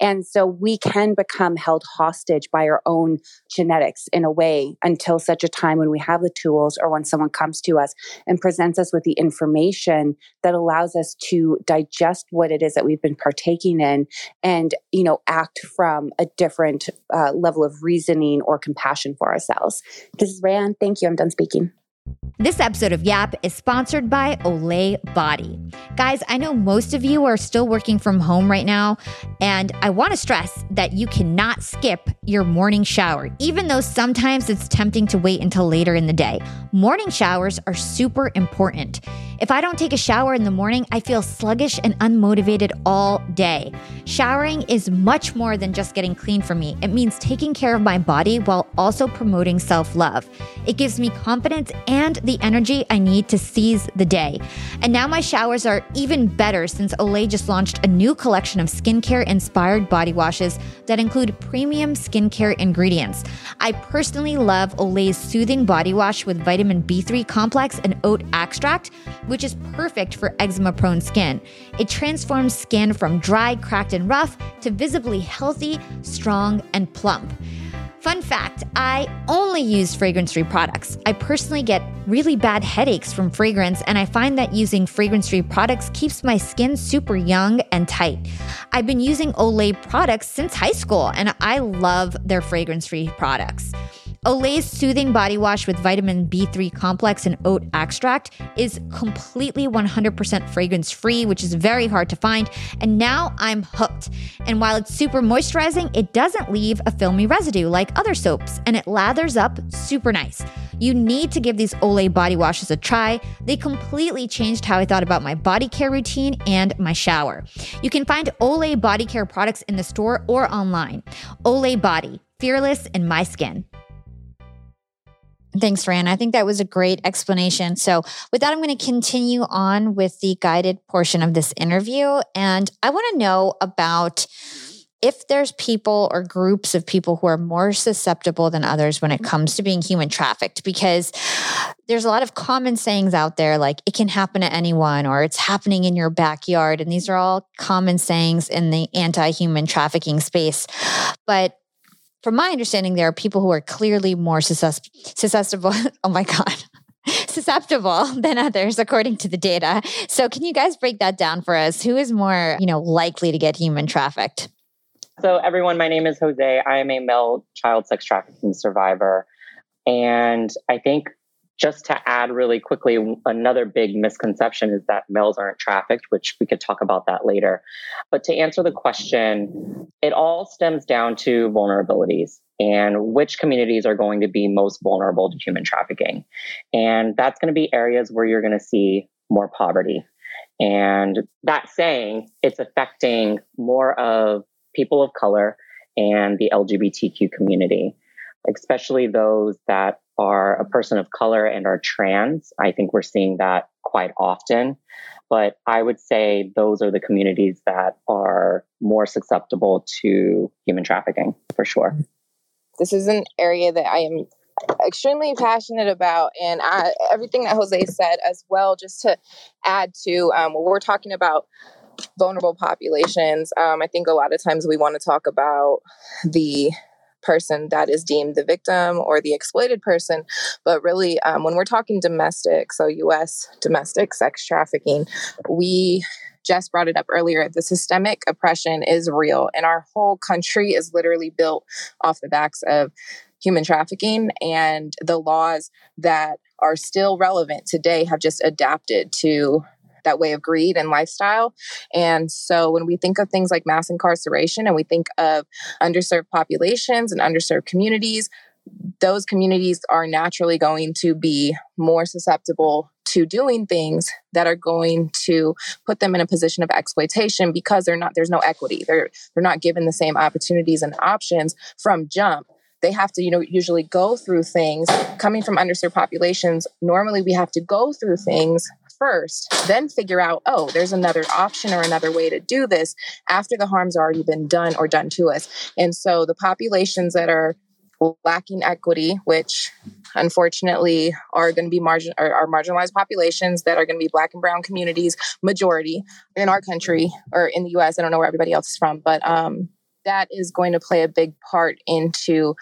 And so we can become held hostage by our own genetics in a way until such a time when we have the tools or when someone comes to us and presents us with the information that allows us to digest what it is that we've been partaking in and, you know, act from a different different uh, level of reasoning or compassion for ourselves. This is Rayanne. Thank you. I'm done speaking. This episode of Yap is sponsored by Olay Body. Guys, I know most of you are still working from home right now, and I want to stress that you cannot skip your morning shower, even though sometimes it's tempting to wait until later in the day. Morning showers are super important. If I don't take a shower in the morning, I feel sluggish and unmotivated all day. Showering is much more than just getting clean for me. It means taking care of my body while also promoting self love. It gives me confidence and the energy I need to seize the day. And now my showers are even better since Olay just launched a new collection of skincare inspired body washes that include premium skincare ingredients. I personally love Olay's soothing body wash with vitamin B3 complex and oat extract which is perfect for eczema prone skin. It transforms skin from dry, cracked, and rough to visibly healthy, strong, and plump. Fun fact I only use fragrance free products. I personally get really bad headaches from fragrance, and I find that using fragrance free products keeps my skin super young and tight. I've been using Olay products since high school, and I love their fragrance free products. Olay's soothing body wash with vitamin B3 complex and oat extract is completely 100% fragrance free, which is very hard to find. And now I'm hooked. And while it's super moisturizing, it doesn't leave a filmy residue like other soaps, and it lathers up super nice. You need to give these Olay body washes a try. They completely changed how I thought about my body care routine and my shower. You can find Olay body care products in the store or online. Olay Body, fearless in my skin. Thanks, Fran. I think that was a great explanation. So, with that, I'm going to continue on with the guided portion of this interview. And I want to know about if there's people or groups of people who are more susceptible than others when it mm-hmm. comes to being human trafficked, because there's a lot of common sayings out there like it can happen to anyone or it's happening in your backyard. And these are all common sayings in the anti human trafficking space. But from my understanding, there are people who are clearly more susceptible. oh my God. susceptible than others according to the data. So can you guys break that down for us? Who is more, you know, likely to get human trafficked? So everyone, my name is Jose. I am a male child sex trafficking survivor. And I think just to add really quickly, another big misconception is that males aren't trafficked, which we could talk about that later. But to answer the question, it all stems down to vulnerabilities and which communities are going to be most vulnerable to human trafficking. And that's going to be areas where you're going to see more poverty. And that saying, it's affecting more of people of color and the LGBTQ community. especially those that are a person of color and are trans. I think we're seeing that quite often. But I would say those are the communities that are more susceptible to human trafficking for sure. This is an area that I am extremely passionate about and I, everything that jose said as well just to add to um, what we're talking about vulnerable populations um, i think a lot of times we want to talk about the person that is deemed the victim or the exploited person. But really, um, when we're talking domestic, so US domestic sex trafficking, we just brought it up earlier the systemic oppression is real, and our whole country is literally built off the backs of human trafficking and the laws that are still relevant today have just adapted to that way of greed and lifestyle. And so when we think of things like mass incarceration and we think of underserved populations and underserved communities, those communities are naturally going to be more susceptible to doing things that are going to put them in a position of exploitation because they're not there's no equity. They're they're not given the same opportunities and options from jump. They have to you know usually go through things coming from underserved populations. Normally we have to go through things first, then figure out, oh, there's another option or another way to do this after the harm's already been done or done to us. And so the populations that are lacking equity, which unfortunately are going to be margin are, are, marginalized populations that are going to be black and brown communities majority in our country or in the us i don't know where everybody else is from but um, that is going to play a big part into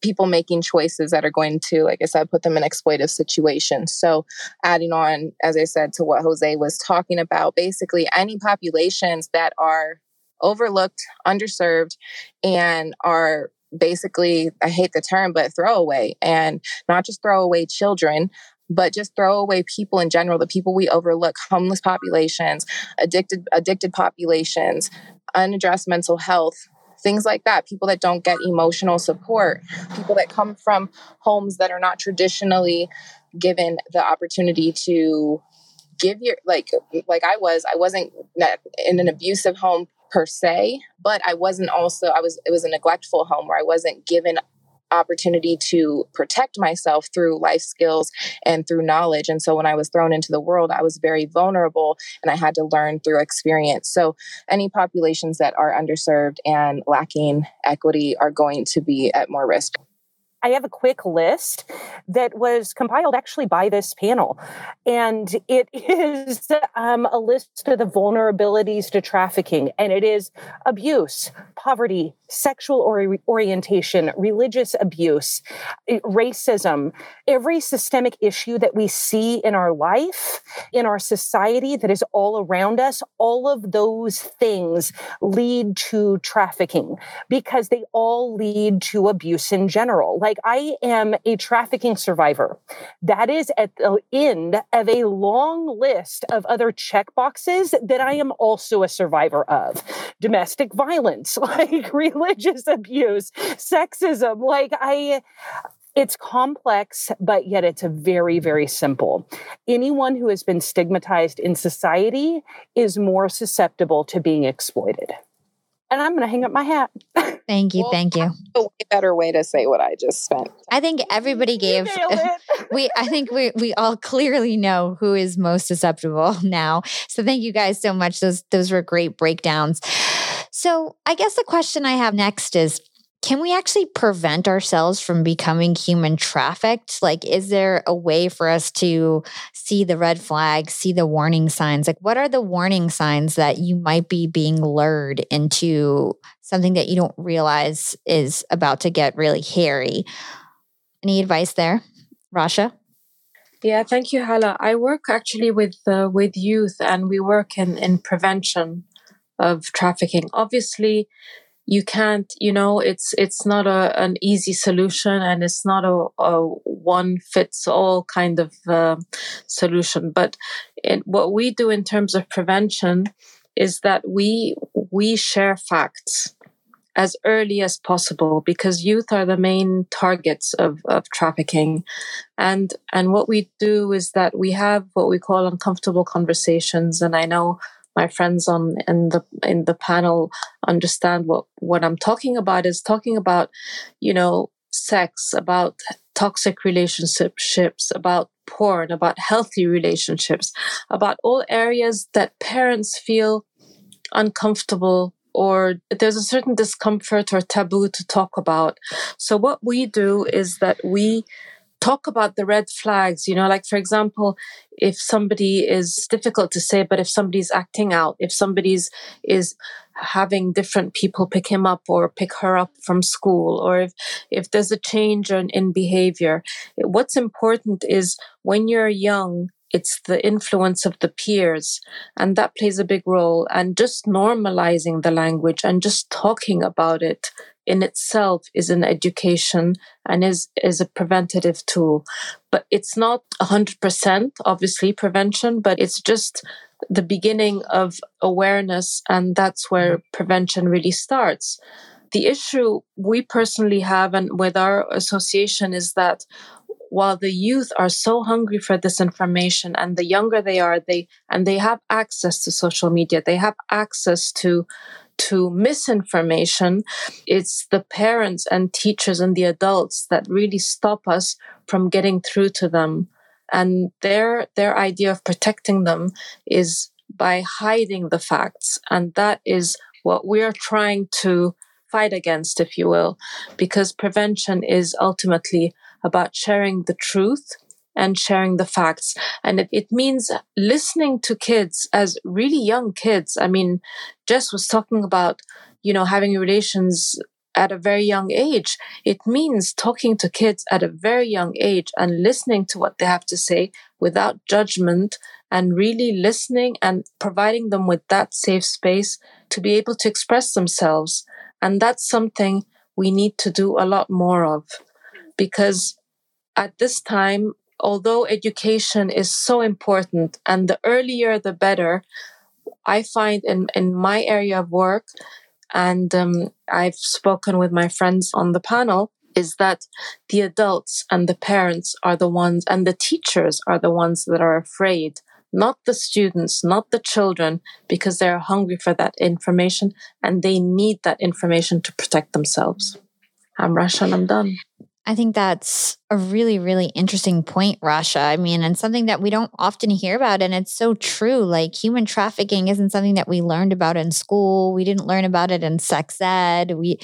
people making choices that are going to, like I said, put them in exploitive situations. So, adding on, as I said, to what Jose was talking about, basically any populations that are overlooked, underserved, and are basically, I hate the term, but throwaway, and not just throwaway children, but just throw away people in general the people we overlook homeless populations addicted addicted populations unaddressed mental health things like that. People that don't get emotional support, people that come from homes that are not traditionally given the opportunity to give your like like I was I wasn't in an abusive home per se but I wasn't also I was it was a neglectful home where I wasn't given opportunity to protect myself through life skills and through knowledge. And so when I was thrown into the world, I was very vulnerable and I had to learn through experience. So any populations that are underserved and lacking equity are going to be at more risk. I have a quick list that was compiled actually by this panel. And it is um, a list of the vulnerabilities to trafficking, and it is abuse, poverty, sexual or- orientation, religious abuse, eh, racism, every systemic issue that we see in our life, in our society that is all around us, all of those things lead to trafficking because they all lead to abuse in general. Like I am a trafficking survivor. That is at the end of a long list of other check boxes that I am also a survivor of. Domestic violence, like religious abuse, sexism, like I it's complex, but yet it's very, very simple. Anyone who has been stigmatized in society is more susceptible to being exploited and I'm going to hang up my hat. Thank you. Well, thank you. A way better way to say what I just spent. I think everybody gave we I think we we all clearly know who is most susceptible now. So thank you guys so much. Those those were great breakdowns. So, I guess the question I have next is can we actually prevent ourselves from becoming human trafficked? Like, is there a way for us to see the red flags, see the warning signs? Like, what are the warning signs that you might be being lured into something that you don't realize is about to get really hairy? Any advice there, Rasha? Yeah, thank you, Hala. I work actually with uh, with youth, and we work in in prevention of trafficking. Obviously, you can't you know it's it's not a an easy solution and it's not a, a one fits all kind of uh, solution but what we do in terms of prevention is that we we share facts as early as possible because youth are the main targets of, of trafficking and and what we do is that we have what we call uncomfortable conversations and i know my friends on in the in the panel understand what what I'm talking about is talking about you know sex, about toxic relationships, about porn, about healthy relationships, about all areas that parents feel uncomfortable or there's a certain discomfort or taboo to talk about. So, what we do is that we talk about the red flags you know like for example if somebody is difficult to say but if somebody's acting out if somebody's is having different people pick him up or pick her up from school or if if there's a change in, in behavior what's important is when you're young it's the influence of the peers and that plays a big role and just normalizing the language and just talking about it in itself is an education and is is a preventative tool. But it's not 100% obviously prevention but it's just the beginning of awareness and that's where mm-hmm. prevention really starts. The issue we personally have and with our association is that while the youth are so hungry for this information and the younger they are they and they have access to social media they have access to to misinformation it's the parents and teachers and the adults that really stop us from getting through to them. And their their idea of protecting them is by hiding the facts. And that is what we're trying to fight against if you will because prevention is ultimately about sharing the truth and sharing the facts. And it, it, means listening to kids as really young kids. I mean, Jess was talking about, you know, having relations at a very young age. It means talking to kids at a very young age and listening to what they have to say without judgment and really listening and providing them with that safe space to be able to express themselves. And that's something we need to do a lot more of because at this time, although education is so important and the earlier the better, I find in, in my area of work, and um, I've spoken with my friends on the panel, is that the adults and the parents are the ones, and the teachers are the ones that are afraid, not the students, not the children, because they're hungry for that information and they need that information to protect themselves. I'm Rasha, I'm done. I think that's a really, really interesting point, Rasha. I mean, and something that we don't often hear about. And it's so true. Like human trafficking isn't something that we learned about in school. We didn't learn about it in sex ed. We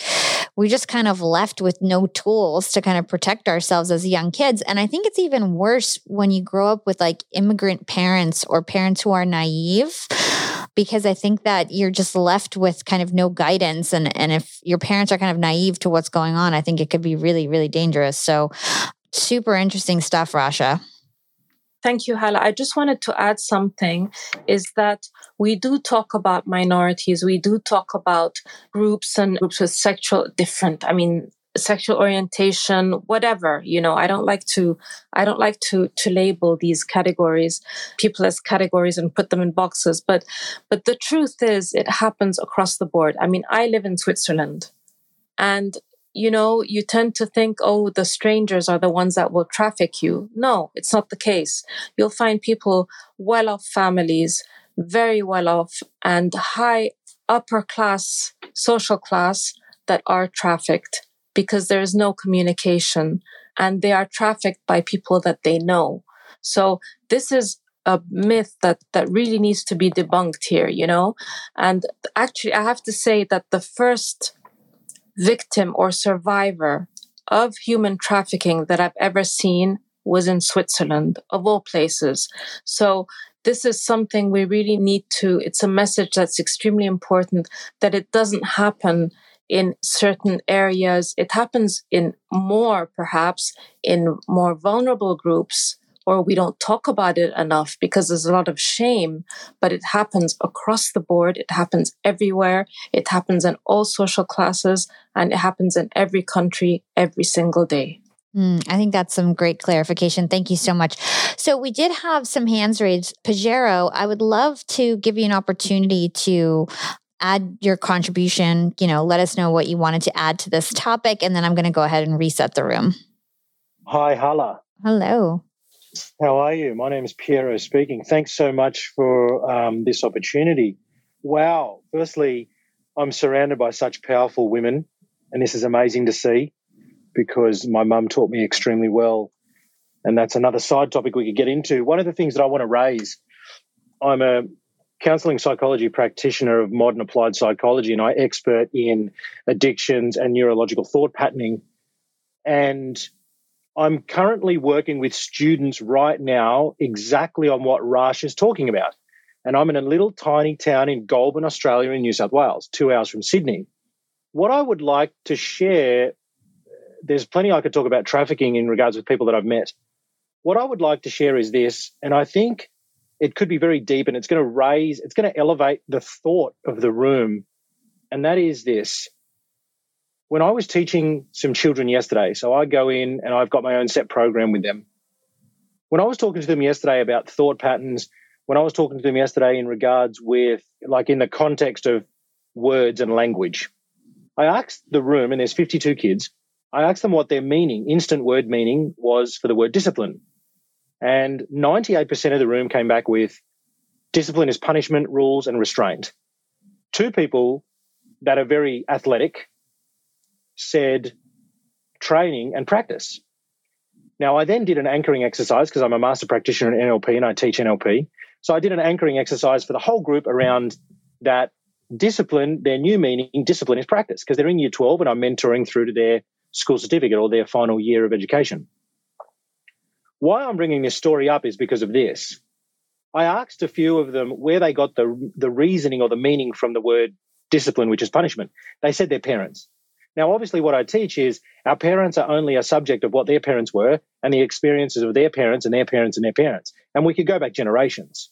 we just kind of left with no tools to kind of protect ourselves as young kids. And I think it's even worse when you grow up with like immigrant parents or parents who are naive because I think that you're just left with kind of no guidance. And, and if your parents are kind of naive to what's going on, I think it could be really, really dangerous. So, super interesting stuff, Rasha. Thank you, Hala. I just wanted to add something is that we do talk about minorities. We do talk about groups and groups with sexual different, I mean, sexual orientation whatever you know i don't like to i don't like to to label these categories people as categories and put them in boxes but but the truth is it happens across the board. I mean i live in switzerland and you know you tend to think oh the strangers are the ones that will traffic you. No it's not the case. You'll find people well off families very well off and high upper class social class that are trafficked because there is no communication and they are trafficked by people that they know. So this is a myth that that really needs to be debunked here, you know? And actually I have to say that the first victim or survivor of human trafficking that I've ever seen was in Switzerland, of all places. So this is something we really need to, it's a message that's extremely important that it doesn't happen in certain areas. It happens in more, perhaps, in more vulnerable groups, or we don't talk about it enough because there's a lot of shame, but it happens across the board. It happens everywhere. It happens in all social classes, and it happens in every country every single day. Mm, I think that's some great clarification. Thank you so much. So we did have some hands raised. Piero, I would love to give you an opportunity to add your contribution. You know, let us know what you wanted to add to this topic, and then I'm going to go ahead and reset the room. Hi, Hala. Hello. How are you? My name is Piero speaking. Thanks so much for um, this opportunity. Wow. Firstly, I'm surrounded by such powerful women, and this is amazing to see. because my mum taught me extremely well. And that's another side topic we could get into. One of the things that I want to raise I'm a counseling psychology practitioner of modern applied psychology, and I expert in addictions and neurological thought patterning. And I'm currently working with students right now exactly on what Rash is talking about. And I'm in a little tiny town in Goulburn, Australia, in New South Wales, two hours from Sydney. What I would like to share, there's plenty I could talk about trafficking in regards with people that I've met. What I would like to share is this, and I think it could be very deep and it's going to raise, it's going to elevate the thought of the room. And that is this when I was teaching some children yesterday, so I go in and I've got my own set program with them. When I was talking to them yesterday about thought patterns, when I was talking to them yesterday in regards with, like, in the context of words and language, I asked the room, and there's 52 kids, I asked them what their meaning, instant word meaning, was for the word discipline. And 98% of the room came back with discipline is punishment, rules, and restraint. Two people that are very athletic said training and practice. Now, I then did an anchoring exercise because I'm a master practitioner in NLP and I teach NLP. So I did an anchoring exercise for the whole group around that discipline, their new meaning, discipline is practice because they're in year 12 and I'm mentoring through to their school certificate or their final year of education. Why I'm bringing this story up is because of this. I asked a few of them where they got the, the reasoning or the meaning from the word discipline, which is punishment. They said their parents. Now, obviously, what I teach is our parents are only a subject of what their parents were and the experiences of their parents and their parents and their parents. And we could go back generations.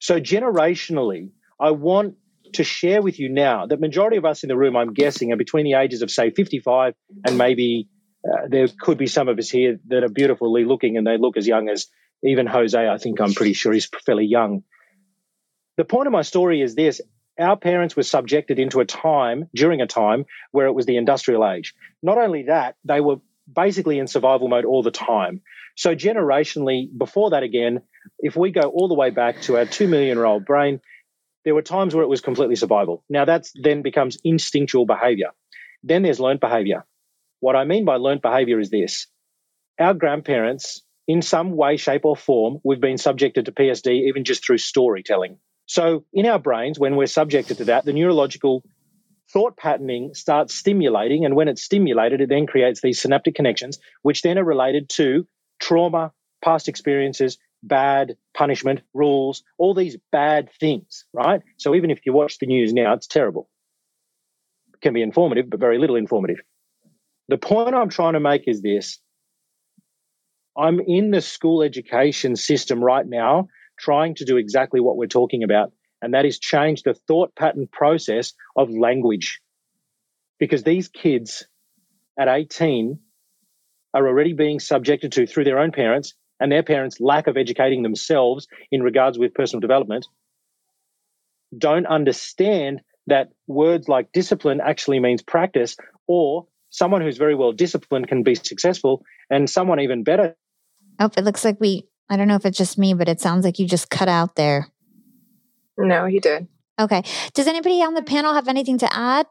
So, generationally, I want to share with you now that majority of us in the room, I'm guessing, are between the ages of, say, 55 and maybe uh, there could be some of us here that are beautifully looking and they look as young as even Jose. I think I'm pretty sure he's fairly young. The point of my story is this our parents were subjected into a time during a time where it was the industrial age. Not only that, they were basically in survival mode all the time. So, generationally, before that, again, if we go all the way back to our two million year old brain, there were times where it was completely survival. Now, that then becomes instinctual behavior. Then there's learned behavior. What I mean by learned behavior is this our grandparents, in some way, shape, or form, we've been subjected to PTSD even just through storytelling. So, in our brains, when we're subjected to that, the neurological thought patterning starts stimulating. And when it's stimulated, it then creates these synaptic connections, which then are related to trauma, past experiences, bad punishment, rules, all these bad things, right? So, even if you watch the news now, it's terrible. It can be informative, but very little informative. The point I'm trying to make is this I'm in the school education system right now trying to do exactly what we're talking about, and that is change the thought pattern process of language. Because these kids at 18 are already being subjected to, through their own parents and their parents' lack of educating themselves in regards with personal development, don't understand that words like discipline actually means practice or someone who's very well disciplined can be successful and someone even better. Oh it looks like we i don't know if it's just me but it sounds like you just cut out there. No he did. Okay. Does anybody on the panel have anything to add?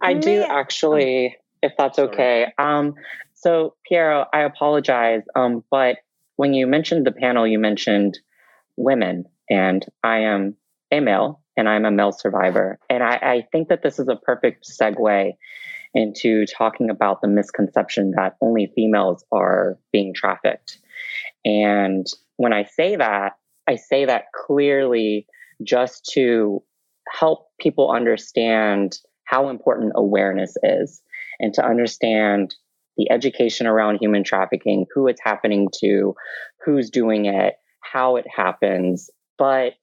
I do actually if that's okay. Um so piero i apologize um but when you mentioned the panel you mentioned women and i am a male and i'm a male survivor. And i, I think that this is a perfect segue into talking about the misconception that only females are being trafficked. And when I say that, I say that clearly just to help people understand how important awareness is and to understand the education around human trafficking, who it's happening to, who's doing it, how it happens. But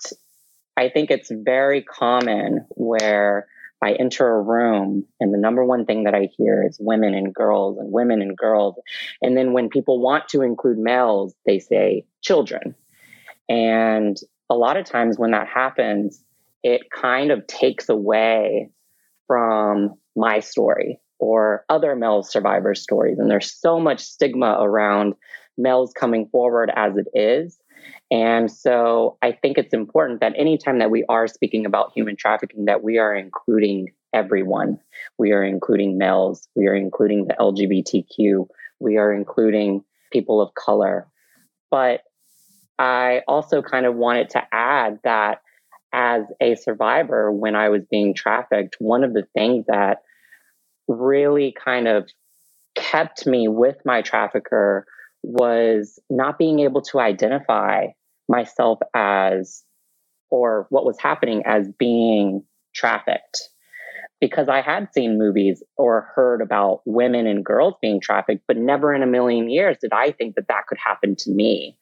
I think it's very common where I enter a room and the number one thing that I hear is women and girls and women and girls. And then when people want to include males, they say children. And a lot of times when that happens, it kind of takes away from my story or other male survivor stories. And there's so much stigma around males coming forward as it is and so I think it's important that anytime that we are speaking about human trafficking, that we are including everyone. We are including males. We are including the LGBTQ. We are including people of color. But I also kind of wanted to add that as a survivor, when I was being trafficked, one of the things that really kind of kept me with my trafficker was not being able to identify myself as or what was happening as being trafficked because I had seen movies or heard about women and girls being trafficked, but never in a million years did I think that that could happen to me.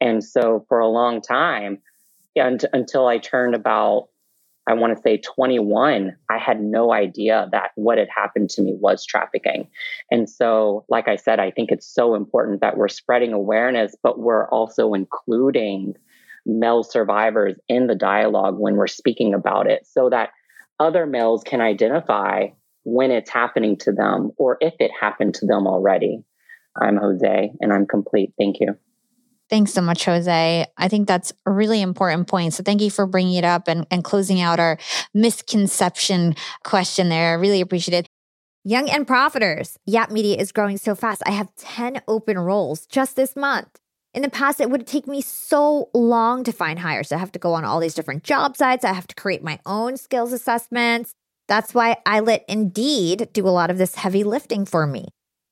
And so for a long time, and until I turned about, I want to say 21, I had no idea that what had happened to me was trafficking. And so, like I said, I think it's so important that we're spreading awareness, but we're also including male survivors in the dialogue when we're speaking about it so that other males can identify when it's happening to them or if it happened to them already. I'm Jose and I'm complete. Thank you. Thanks so much, Jose. I think that's a really important point. So thank you for bringing it up and, and closing out our misconception question there. I really appreciate it. Young and Profiters. Yap Media is growing so fast. I have 10 open roles just this month. In the past, it would take me so long to find hires. I have to go on all these different job sites. I have to create my own skills assessments. That's why I let Indeed do a lot of this heavy lifting for me.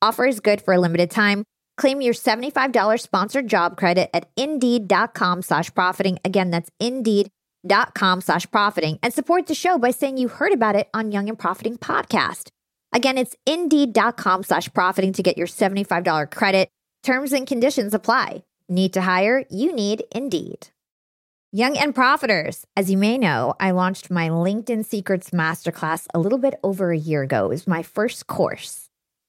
Offer is good for a limited time. Claim your $75 sponsored job credit at indeed.com slash profiting. Again, that's indeed.com slash profiting and support the show by saying you heard about it on Young and Profiting podcast. Again, it's indeed.com slash profiting to get your $75 credit. Terms and conditions apply. Need to hire? You need Indeed. Young and Profiters. As you may know, I launched my LinkedIn Secrets Masterclass a little bit over a year ago. It was my first course.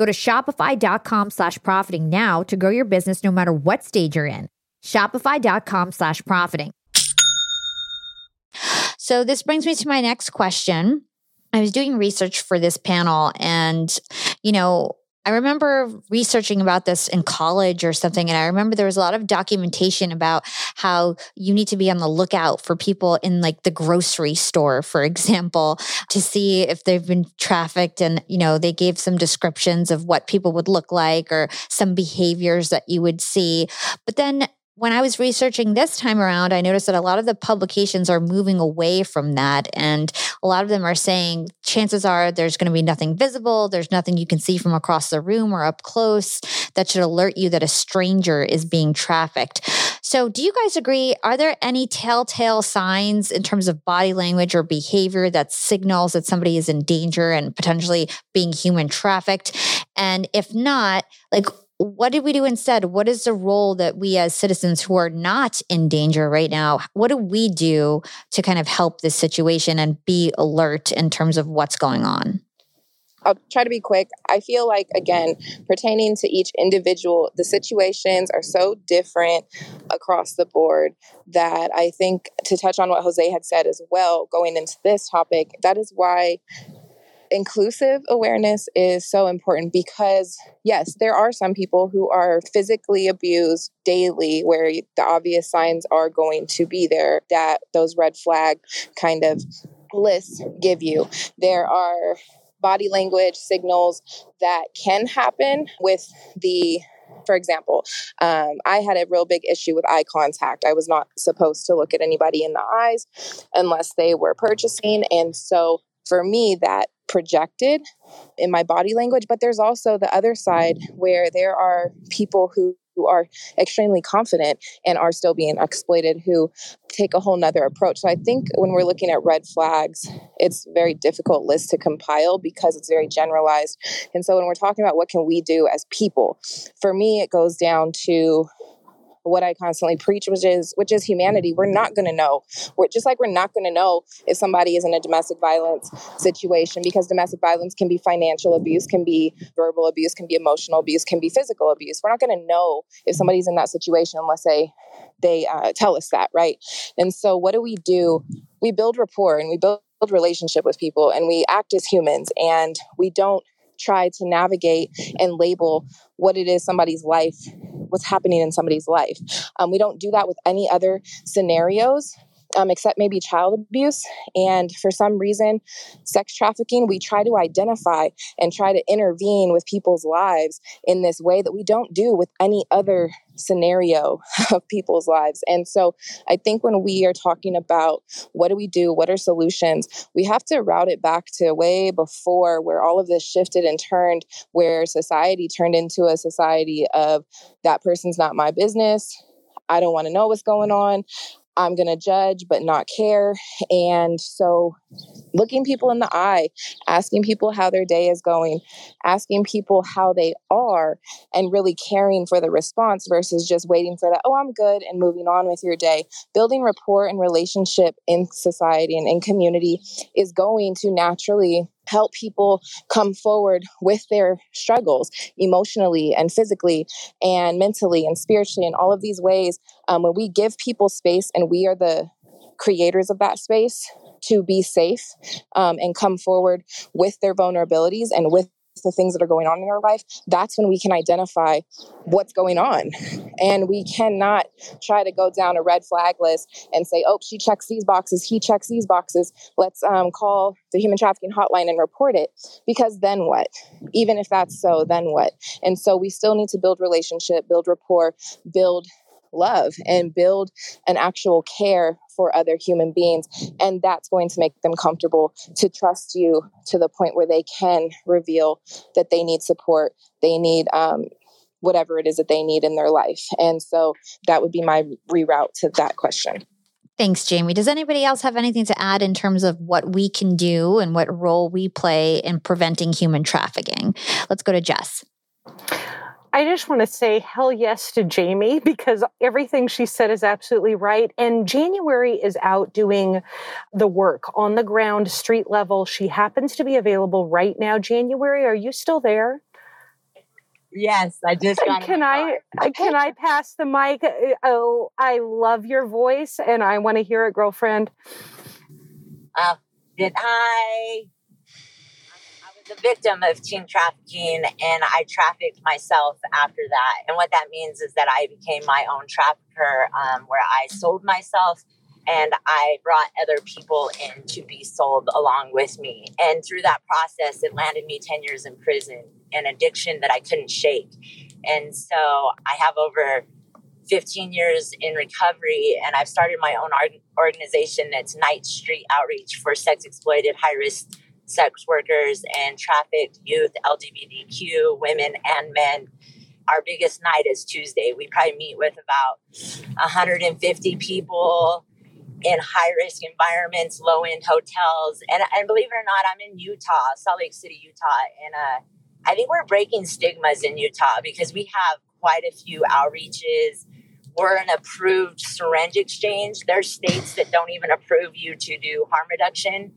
Go to shopify.com slash profiting now to grow your business no matter what stage you're in. Shopify.com slash profiting. So this brings me to my next question. I was doing research for this panel and, you know, I remember researching about this in college or something, and I remember there was a lot of documentation about how you need to be on the lookout for people in like the grocery store, for example, to see if they've been trafficked. And, you know, they gave some descriptions of what people would look like or some behaviors that you would see. But then when I was researching this time around, I noticed that a lot of the publications are moving away from that. And a lot of them are saying chances are there's going to be nothing visible, there's nothing you can see from across the room or up close that should alert you that a stranger is being trafficked. So, do you guys agree? Are there any telltale signs in terms of body language or behavior that signals that somebody is in danger and potentially being human trafficked? And if not, like, what did we do instead? What is the role that we as citizens who are not in danger right now, what do we do to kind of help this situation and be alert in terms of what's going on? I'll try to be quick. I feel like, again, pertaining to each individual, the situations are so different across the board that I think to touch on what Jose had said as well, going into this topic, that is why inclusive awareness is so important because, yes, there are some people who are physically abused daily where the obvious signs are going to be there that those red flag kind of lists give you. There are body language signals that can happen with the for example, um, I had a real big issue with eye contact. I was not supposed to look at anybody in the eyes unless they were purchasing. And so for me, that projected in my body language. But there's also the other side where there are people who who are extremely confident and are still being exploited who take a whole nother approach. So I think when we're looking at red flags, it's very difficult list to compile because it's very generalized. And so when we're talking about what can we do as people, for me it goes down to what I constantly preach, which is which is humanity. We're not going to know. We're just like we're not going to know if somebody is in a domestic violence situation because domestic violence can be financial abuse, can be verbal abuse, can be emotional abuse, can be physical abuse. We're not going to know if somebody's in that situation unless they they uh, tell us that, right? And so, what do we do? We build rapport and we build relationship with people, and we act as humans, and we don't try to navigate and label what it is somebody's life, what's happening in somebody's life. Um, we don't do that with any other scenarios um, except maybe child abuse. And for some reason, sex trafficking, we try to identify and try to intervene with people's lives in this way that we don't do with any other scenario of people's lives. And so I think when we are talking about what do we do, what are solutions, we have to route it back to way before where all of this shifted and turned, where society turned into a society of that person's not my business. I don't want to know what's going on. I'm going to judge but not care. And so, looking people in the eye, asking people how their day is going, asking people how they are, and really caring for the response versus just waiting for that, oh, I'm good, and moving on with your day. Building rapport and relationship in society and in community is going to naturally help people come forward with their struggles emotionally and physically and mentally and spiritually in all of these ways. Um, when we give people space and we are the creators of that space to be safe um, and come forward with their vulnerabilities and with the things that are going on in our life, that's when we can identify what's going on. And we cannot try to go down a red flag list and say, oh, she checks these boxes, he checks these boxes. Let's um, call the human trafficking hotline and report it. Because then what? Even if that's so, then what? And so we still need to build relationship, build rapport, build love and build an actual care for other human beings. And that's going to make them comfortable to trust you to the point where they can reveal that they need support, they need um, whatever it is that they need in their life. And so that would be my reroute to that question. Thanks, Jamie. Does anybody else have anything to add in terms of what we can do and what role we play in preventing human trafficking? Let's go to Jess. I just want to say hell yes to Jamie because everything she said is absolutely right. And January is out doing the work on the ground, street level. She happens to be available right now. January, are you still there? Yes, I just got. Can I can I pass the mic? Uh, oh, I love your voice, and I want to hear it, girlfriend. Uh, did I? A victim of teen trafficking, and I trafficked myself after that. And what that means is that I became my own trafficker, um, where I sold myself and I brought other people in to be sold along with me. And through that process, it landed me 10 years in prison, an addiction that I couldn't shake. And so I have over 15 years in recovery, and I've started my own organization that's Night Street Outreach for sex exploited, high risk sex workers and trafficked youth, LGBTQ, women, and men our biggest night is Tuesday. We probably meet with about 150 people in high risk environments, low end hotels. And, and believe it or not, I'm in Utah, Salt Lake City, Utah. And uh, I think we're breaking stigmas in Utah because we have quite a few outreaches. We're an approved syringe exchange. There's states that don't even approve you to do harm reduction.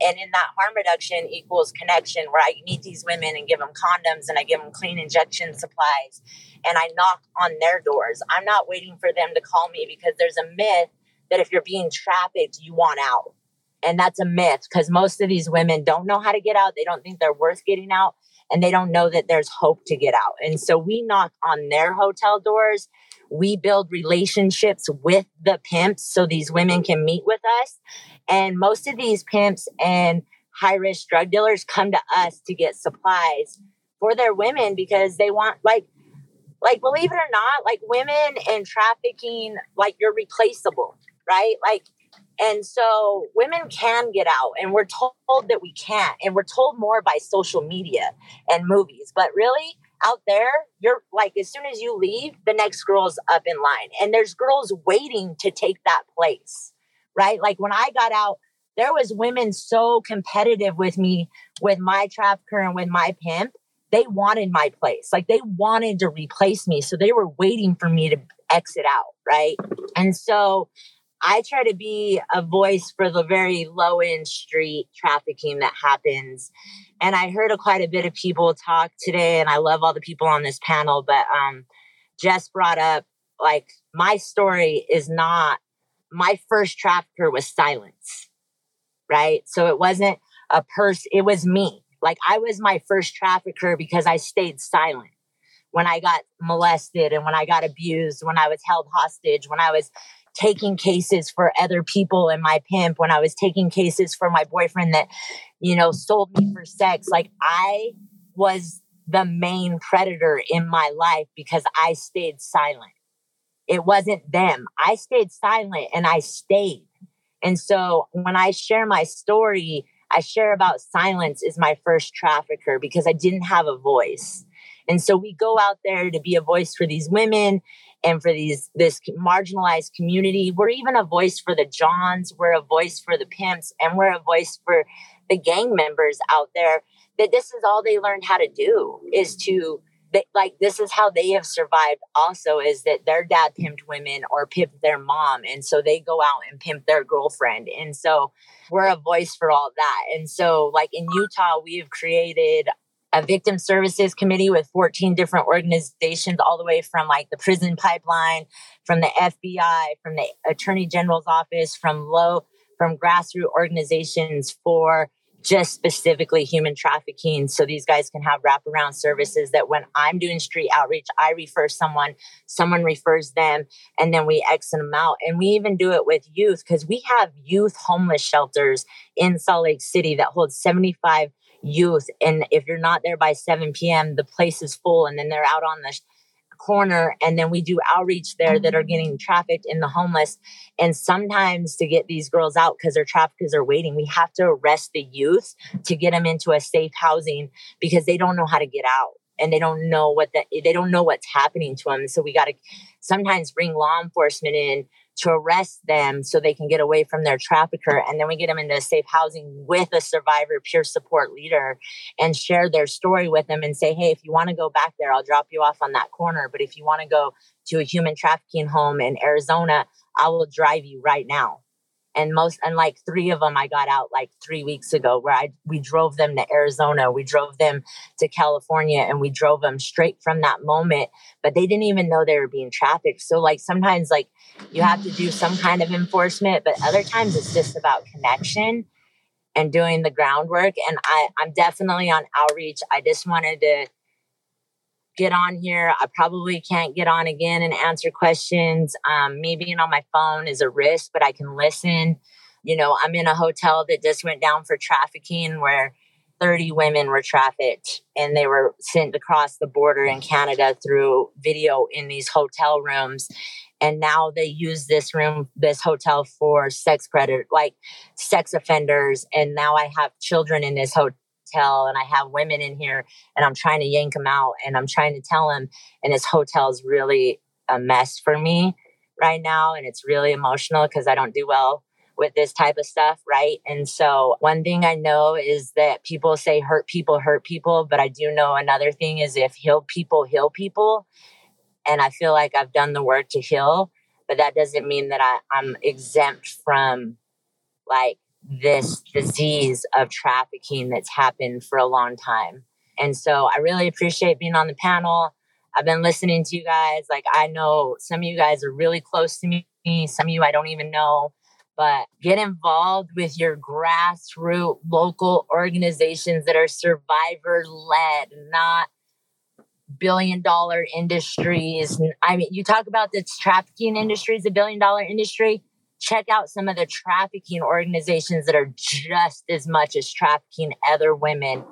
And in that harm reduction equals connection, where I meet these women and give them condoms and I give them clean injection supplies and I knock on their doors. I'm not waiting for them to call me because there's a myth that if you're being trafficked, you want out. And that's a myth because most of these women don't know how to get out. They don't think they're worth getting out and they don't know that there's hope to get out. And so we knock on their hotel doors. We build relationships with the pimps so these women can meet with us. And most of these pimps and high risk drug dealers come to us to get supplies for their women because they want, like, like believe it or not, like women and trafficking, like you're replaceable right? Like, and so women can get out, and we're told that we can't, and we're told more by social media and movies. But really, out there, you're like, as soon as you leave, the next girl's up in line, and there's girls waiting to take that place, right? Like when I got out, there was women so competitive with me, with my trafficker and with my pimp. They wanted my place, like they wanted to replace me, so they were waiting for me to exit out, right? And so I try to be a voice for the very low end street trafficking that happens. And I heard a, quite a bit of people talk today, and I love all the people on this panel, but um, Jess brought up like my story is not my first trafficker was silence, right? So it wasn't a person, it was me. Like I was my first trafficker because I stayed silent when I got molested and when I got abused, when I was held hostage, when I was taking cases for other people and my pimp, when I was taking cases for my boyfriend that, you know, sold me for sex. Like I was the main predator in my life because I stayed silent. It wasn't them. I stayed silent and I stayed. And so when I share my story, I share about silence is my first trafficker because I didn't have a voice. And so we go out there to be a voice for these women and for these this marginalized community. We're even a voice for the Johns, we're a voice for the pimps, and we're a voice for the gang members out there that this is all they learned how to do is to they, like this is how they have survived also is that their dad pimped women or pimped their mom and so they go out and pimp their girlfriend and so we're a voice for all that. And so like in utah we have created a victim services committee with 14 different organizations, all the way from like the prison pipeline, from the FBI, from the attorney general's office, from low, from grassroots organizations for just specifically human trafficking. So these guys can have wraparound services that when I'm doing street outreach, I refer someone, someone refers them, and then we exit them out. And we even do it with youth because we have youth homeless shelters in Salt Lake City that hold 75 youth. And if you're not there by 7 p.m., the place is full and then they're out on the corner. And then we do outreach there that are getting trafficked in the homeless. And sometimes to get these girls out because their traffickers are waiting, we have to arrest the youth to get them into a safe housing because they don't know how to get out and they don't know what they don't know what's happening to them so we got to sometimes bring law enforcement in to arrest them so they can get away from their trafficker. And then we get them into safe housing with a survivor peer support leader and share their story with them and say, hey, if you want to go back there, I'll drop you off on that corner. But if you want to go to a human trafficking home in Arizona, I will drive you right now and most and like three of them i got out like three weeks ago where i we drove them to arizona we drove them to california and we drove them straight from that moment but they didn't even know they were being trafficked. So like sometimes like you have to do some kind of enforcement but other times it's just about connection and doing the groundwork and i i'm definitely on outreach. I just wanted to get on here. I probably can't get on again and answer questions. Um, me being on my phone is a risk, but I can listen. You know, I'm in a hotel that just went down for trafficking where 30 women were trafficked and they were sent across the border in Canada through video in these hotel rooms. And now they use this room, this hotel for sex predator, like sex offenders. And now I have children in this hotel hotel and I have women in here and I'm trying to yank them out and I'm trying to tell them and this hotel is really a mess for me right now and it's really emotional because I don't do well with this type of stuff, right? And so one thing I know is that people say hurt people hurt people, but I do know another thing is if heal people heal people. And I feel like I've done the work to heal, but that doesn't mean that I, I'm exempt from like this disease of trafficking that's happened for a long time. And so I really appreciate being on the panel. I've been listening to you guys. Like, I know some of you guys are really close to me, some of you I don't even know. But get involved with your grassroots local organizations that are survivor led, not billion dollar industries. I mean, you talk about this trafficking industry is a billion dollar industry check out some of the trafficking organizations that are just as much as trafficking other women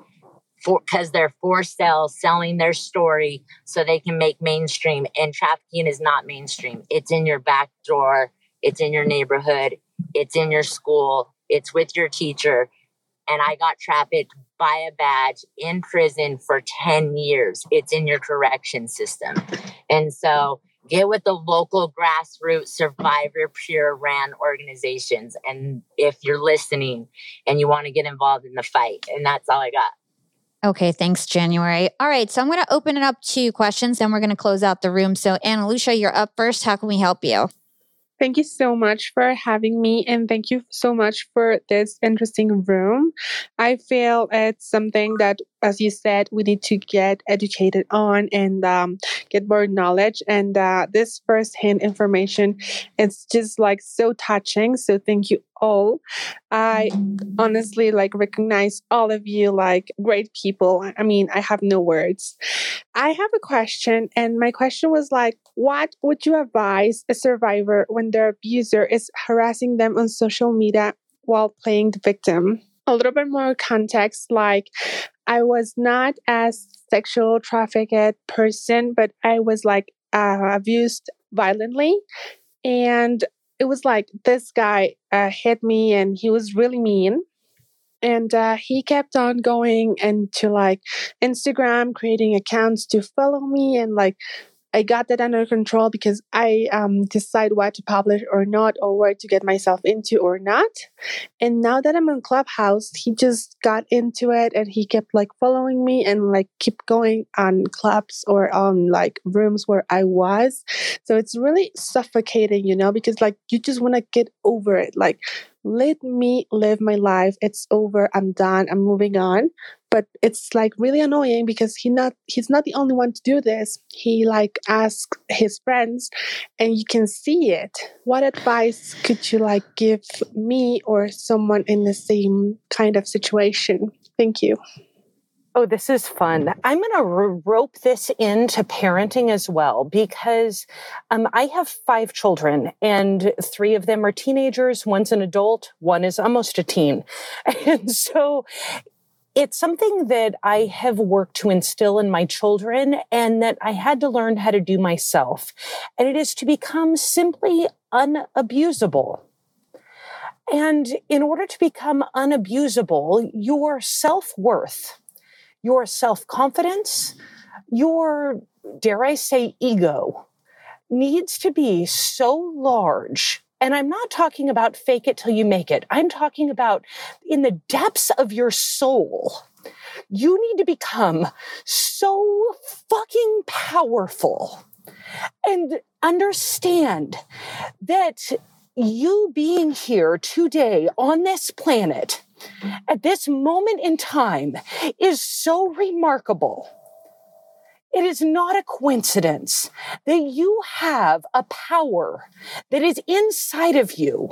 for because they're for sale selling their story so they can make mainstream and trafficking is not mainstream. It's in your back door it's in your neighborhood it's in your school it's with your teacher. And i got trafficked by a badge in prison for 10 years. It's in your correction system. And so get with the local grassroots survivor peer ran organizations and if you're listening and you want to get involved in the fight and that's all i got Okay, thanks, January. All right, so I'm going to open it up to questions, then we're going to close out the room. So, Anna Lucia, you're up first. How can we help you? Thank you so much for having me, and thank you so much for this interesting room. I feel it's something that, as you said, we need to get educated on and um, get more knowledge. And uh, this firsthand information, it's just like so touching. So thank you all. I honestly like recognize all of you like great people. I mean, I have no words. I have a question, and my question was like, what would you advise a survivor when their abuser is harassing them on social media while playing the victim? A little bit more context like, I was not as sexual trafficked person, but I was like uh, abused violently. And it was like this guy uh, hit me and he was really mean and uh, he kept on going into like instagram creating accounts to follow me and like I got that under control because I um, decide what to publish or not, or where to get myself into or not. And now that I'm on Clubhouse, he just got into it and he kept like following me and like keep going on clubs or on like rooms where I was. So it's really suffocating, you know, because like you just want to get over it. Like, let me live my life. It's over. I'm done. I'm moving on but it's like really annoying because he not he's not the only one to do this he like asks his friends and you can see it what advice could you like give me or someone in the same kind of situation thank you Oh, this is fun. I'm going to rope this into parenting as well because um, I have five children and three of them are teenagers. One's an adult, one is almost a teen. And so it's something that I have worked to instill in my children and that I had to learn how to do myself. And it is to become simply unabusable. And in order to become unabusable, your self worth, your self confidence, your, dare I say, ego, needs to be so large and I'm not talking about fake it till you make it. I'm talking about in the depths of your soul. You need to become so fucking powerful and understand that you being here today on this planet at this moment in time is so remarkable it is not a coincidence that you have a power that is inside of you.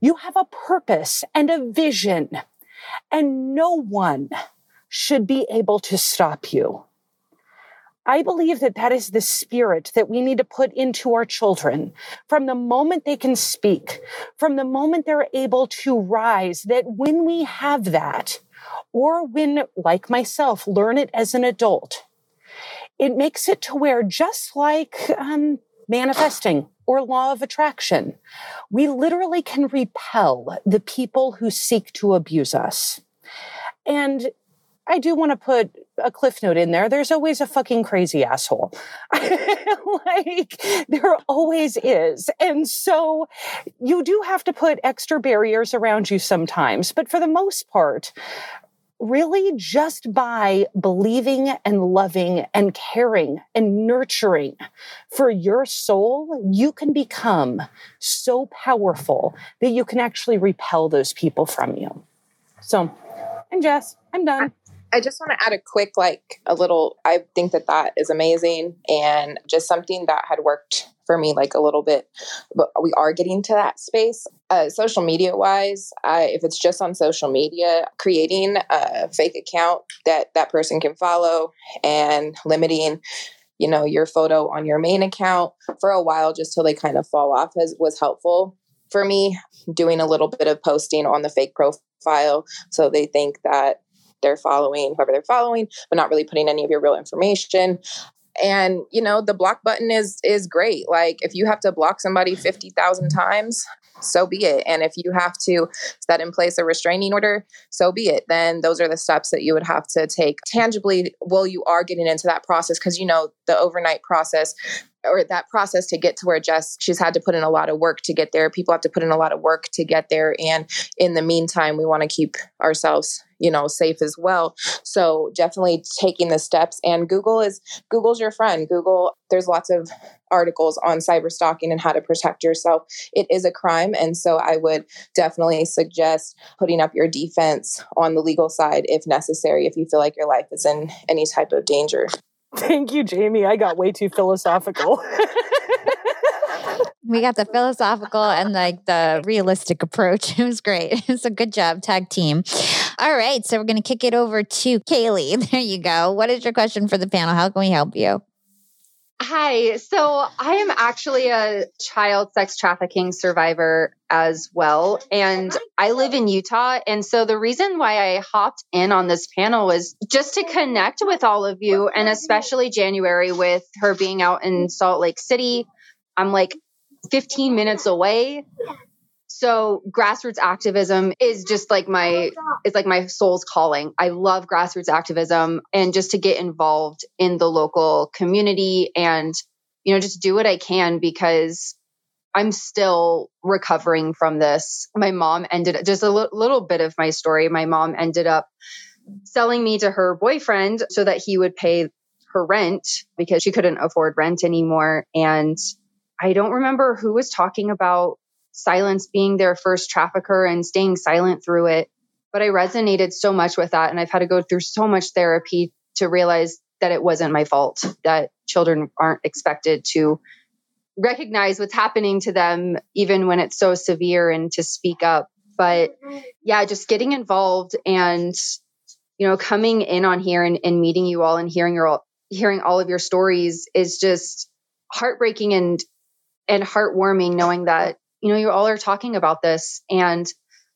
You have a purpose and a vision, and no one should be able to stop you. I believe that that is the spirit that we need to put into our children from the moment they can speak, from the moment they're able to rise, that when we have that, or when, like myself, learn it as an adult, it makes it to where just like um, manifesting or law of attraction, we literally can repel the people who seek to abuse us. And I do want to put a cliff note in there. There's always a fucking crazy asshole. like there always is. And so you do have to put extra barriers around you sometimes. But for the most part, really just by believing and loving and caring and nurturing for your soul, you can become so powerful that you can actually repel those people from you. So, and Jess, I'm done. I just want to add a quick, like a little, I think that that is amazing and just something that had worked for me like a little bit but we are getting to that space. Uh, social media wise if it's just on social media creating a fake account that that person can follow and limiting you know your photo on your main account for a while just till they kind of fall off has was helpful for me doing a little bit of posting on the fake profile so they think that they're following whoever they're following but not really putting any of your real information. And you know the block button is is great. Like if you have to block somebody 50,000 times so be it. And if you have to set in place a restraining order so be it. Then those are the steps that you would have to take tangibly while you are getting into that process. Because you know the overnight process or that process to get to where Jess she's had to put in a lot of work to get there. People have to put in a lot of work to get there. And in the meantime we want to keep ourselves you know safe as well. So definitely taking the steps and google is google's your friend. Google there's lots of articles on cyber stalking and how to protect yourself. It is a crime and so i would definitely suggest putting up your defense on the legal side if necessary if you feel like your life is in any type of danger. Thank you jamie. I got way too philosophical we got the philosophical and like the realistic approach. It was great. A good job, tag team. All right. So we're going to kick it over to Kaylee. There you go. What is your question for the panel? How can we help you? Hi. So I am actually a child sex trafficking survivor as well. And I live in Utah. And so the reason why I hopped in on this panel was just to connect with all of you, and especially January with her being out in Salt Lake City. I'm like 15 minutes away. So grassroots activism is just like my it's like my soul's calling. I love grassroots activism and just to get involved in the local community and you know just do what I can because I'm still recovering from this. My mom ended just a l- little bit of my story. My mom ended up selling me to her boyfriend so that he would pay her rent because she couldn't afford rent anymore and I don't remember who was talking about silence being their first trafficker and staying silent through it. But I resonated so much with that. And I've had to go through so much therapy to realize that it wasn't my fault, that children aren't expected to recognize what's happening to them, even when it's so severe, and to speak up. But yeah, just getting involved and, you know, coming in on here and, and meeting you all and hearing your hearing all of your stories is just heartbreaking and and heartwarming knowing that you know you all are talking about this. And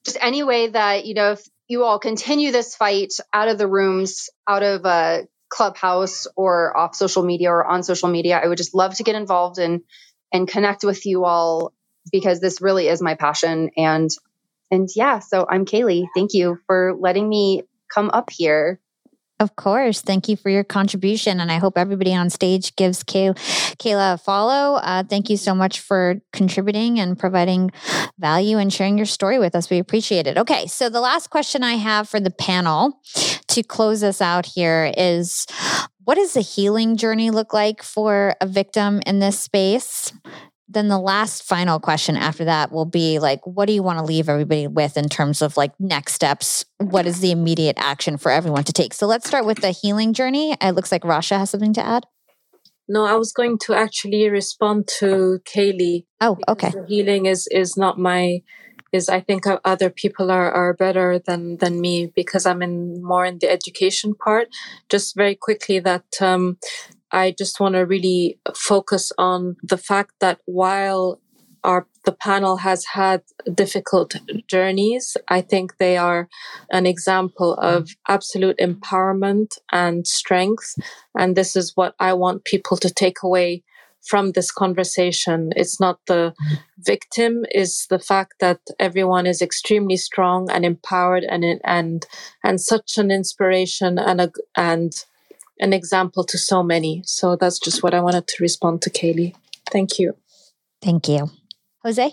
just any way that you know if you all continue this fight out of the rooms out of a clubhouse or off social media or on social media i would just love to get involved and and connect with you all because this really is my passion. And and yeah so i'm kaylee. Thank you for letting me come up here Of course. Thank you for your contribution. And I hope everybody on stage gives Kay- Kayla a follow. Uh, thank you so much for contributing and providing value and sharing your story with us. We appreciate it. Okay. So, the last question I have for the panel to close us out here is what does the healing journey look like for a victim in this space? Then the last final question after that will be like what do you want to leave everybody with in terms of like next steps? What is the immediate action for everyone to take? So let's start with the healing journey. It looks like rasha has something to add. No i was going to actually respond to kaylee oh okay. healing is is not my is i think other people are are better than than me because i'm in more in the education part. Just very quickly that um I just want to really focus on the fact that while our the panel has had difficult journeys, I think they are an example of absolute empowerment and strength. And this is what I want people to take away from this conversation. It's not the victim, is the fact that everyone is extremely strong and empowered and and and such an inspiration and a and an example to so many. So that's just what I wanted to respond to Kaylee. Thank you. Thank you. Jose?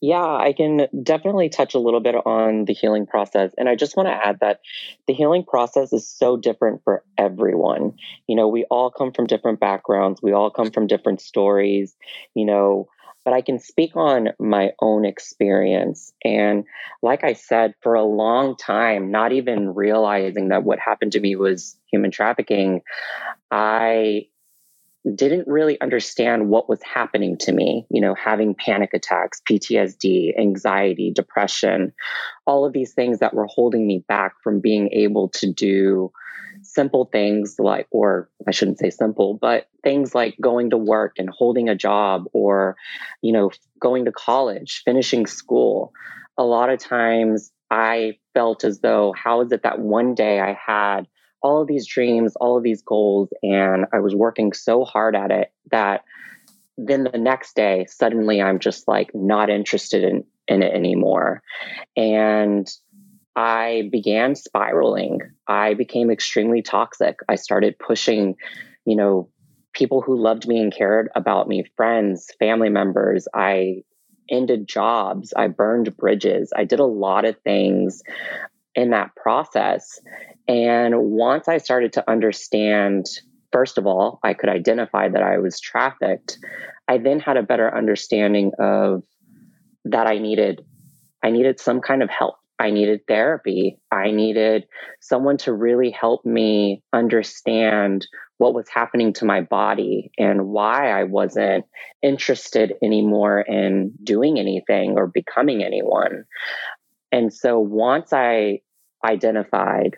Yeah, I can definitely touch a little bit on the healing process. And I just want to add that the healing process is so different for everyone. You know, we all come from different backgrounds, we all come from different stories. You know, but I can speak on my own experience. And like I said, for a long time, not even realizing that what happened to me was human trafficking, I didn't really understand what was happening to me, you know, having panic attacks, PTSD, anxiety, depression, all of these things that were holding me back from being able to do simple things like, or I shouldn't say simple, but things like going to work and holding a job or, you know, going to college, finishing school. A lot of times I felt as though, how is it that one day I had all of these dreams, all of these goals, and I was working so hard at it that then the next day, suddenly I'm just like not interested in, in it anymore. And I began spiraling. I became extremely toxic. I started pushing, you know, people who loved me and cared about me, friends, family members. I ended jobs. I burned bridges. I did a lot of things in that process. And once I started to understand, first of all, I could identify that I was trafficked, I then had a better understanding of that I needed I needed some kind of help. I needed therapy. I needed someone to really help me understand what was happening to my body and why I wasn't interested anymore in doing anything or becoming anyone. And so once I identified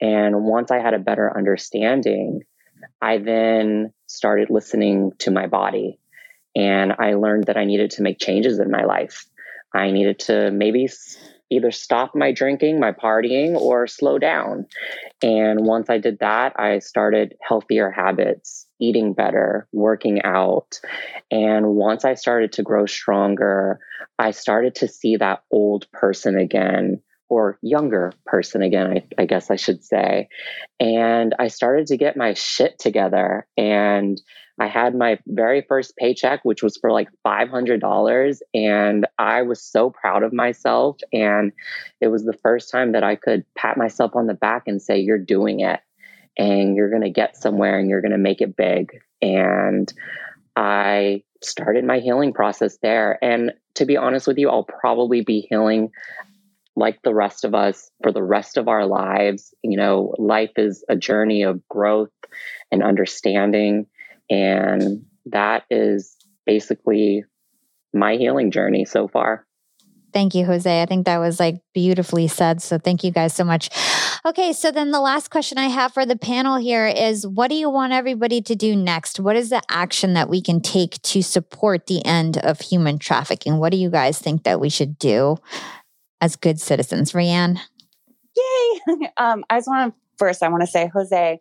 and once I had a better understanding, I then started listening to my body and I learned that I needed to make changes in my life. I needed to maybe either stop my drinking, my partying, or slow down. And once I did that, I started healthier habits, eating better, working out. And once I started to grow stronger, I started to see that old person again. Or younger person again, I, I guess I should say. And I started to get my shit together. And I had my very first paycheck, which was for like $500. And I was so proud of myself. And it was the first time that I could pat myself on the back and say, You're doing it and you're going to get somewhere and you're going to make it big. And I started my healing process there. And to be honest with you, I'll probably be healing like the rest of us for the rest of our lives. You know, life is a journey of growth and understanding. And that is basically my healing journey so far. Thank you, Jose. I think that was like beautifully said. So thank you guys so much. Okay, so then the last question I have for the panel here is what do you want everybody to do next? What is the action that we can take to support the end of human trafficking? What do you guys think that we should do as good citizens? Rayanne? Yay! um, I just want to first, I want to say, Jose,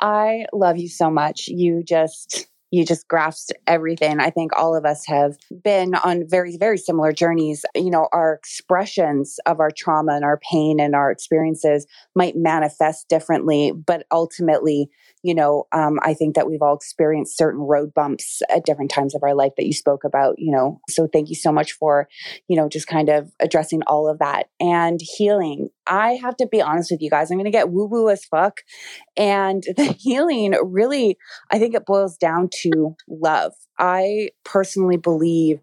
I love you so much. You just you just grasped everything. I think all of us have been on very, very similar journeys. You know, our expressions of our trauma and our pain and our experiences might manifest differently, but ultimately, you know, um, I think that we've all experienced certain road bumps at different times of our life that you spoke about, you know. So thank you so much for, you know, just kind of addressing all of that and healing. I have to be honest with you guys, I'm going to get woo woo as fuck. And the healing really, I think it boils down to love. I personally believe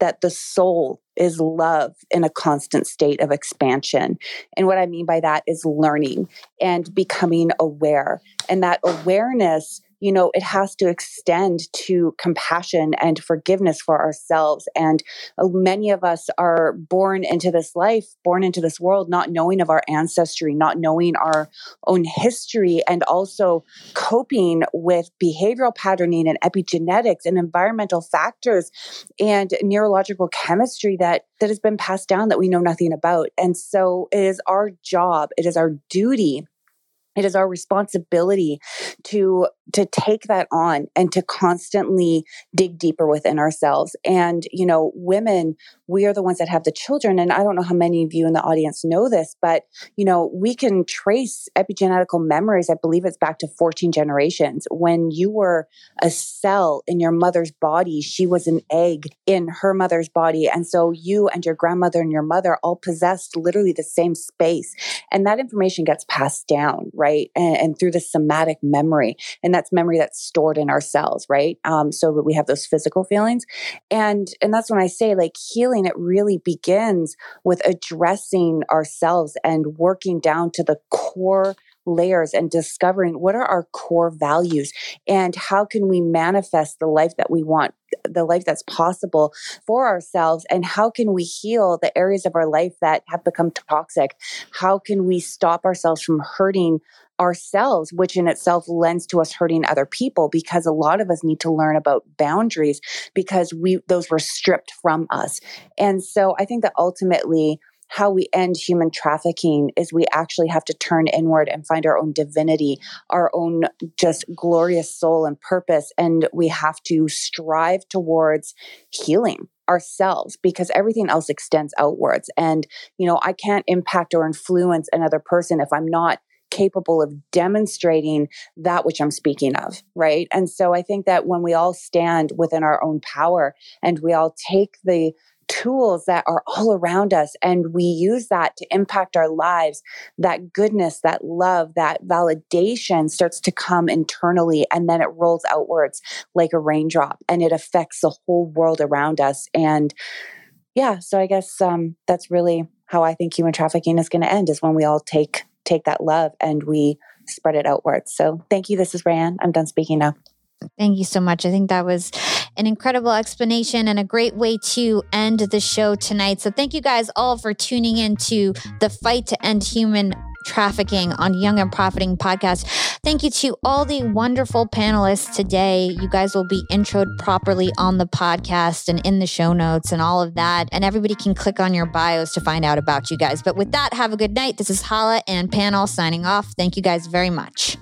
that the soul is love in a constant state of expansion. And what I mean by that is learning and becoming aware. And that awareness you know, it has to extend to compassion and forgiveness for ourselves. And uh, many of us are born into this life, born into this world, not knowing of our ancestry, not knowing our own history, and also coping with behavioral patterning and epigenetics and environmental factors and neurological chemistry that that has been passed down that we know nothing about. And so it is our job, it is our duty it is our responsibility to to take that on and to constantly dig deeper within ourselves and you know women we are the ones that have the children and i don't know how many of you in the audience know this but you know we can trace epigenetical memories i believe it's back to 14 generations when you were a cell in your mother's body she was an egg in her mother's body and so you and your grandmother and your mother all possessed literally the same space and that information gets passed down right? And, and, through the somatic memory. And that's memory that's stored in our cells, right? Um, so we have those physical feelings. And and that's when I say like healing, it really begins with addressing ourselves and working down to the core layers and discovering what are our core values and how can we manifest the life that we want the life that's possible for ourselves and how can we heal the areas of our life that have become toxic? How can we stop ourselves from hurting ourselves which in itself lends to us hurting other people because a lot of us need to learn about boundaries because we those were stripped from us. And so i think that ultimately how we end human trafficking is we actually have to turn inward and find our own divinity, our own just glorious soul and purpose. And we have to strive towards healing ourselves because everything else extends outwards. And, you know, I can't impact or influence another person if I'm not capable of demonstrating that which I'm speaking of, right? And so I think that when we all stand within our own power and we all take the tools that are all around us and we use that to impact our lives. That goodness that love that validation starts to come internally and then it rolls outwards like a raindrop and it affects the whole world around us. And yeah so i guess um, that's really how i think human trafficking is going to end is when we all take take that love and we spread it outwards. So thank you. This is Rayanne. I'm done speaking now. Thank you so much. I think that was an incredible explanation and a great way to end the show tonight. So, thank you guys all for tuning in to the fight to end human trafficking on Young and Profiting podcast. Thank you to all the wonderful panelists today. You guys will be introed properly on the podcast and in the show notes and all of that. And everybody can click on your bios to find out about you guys. But with that, have a good night. This is Hala and Panel signing off. Thank you guys very much.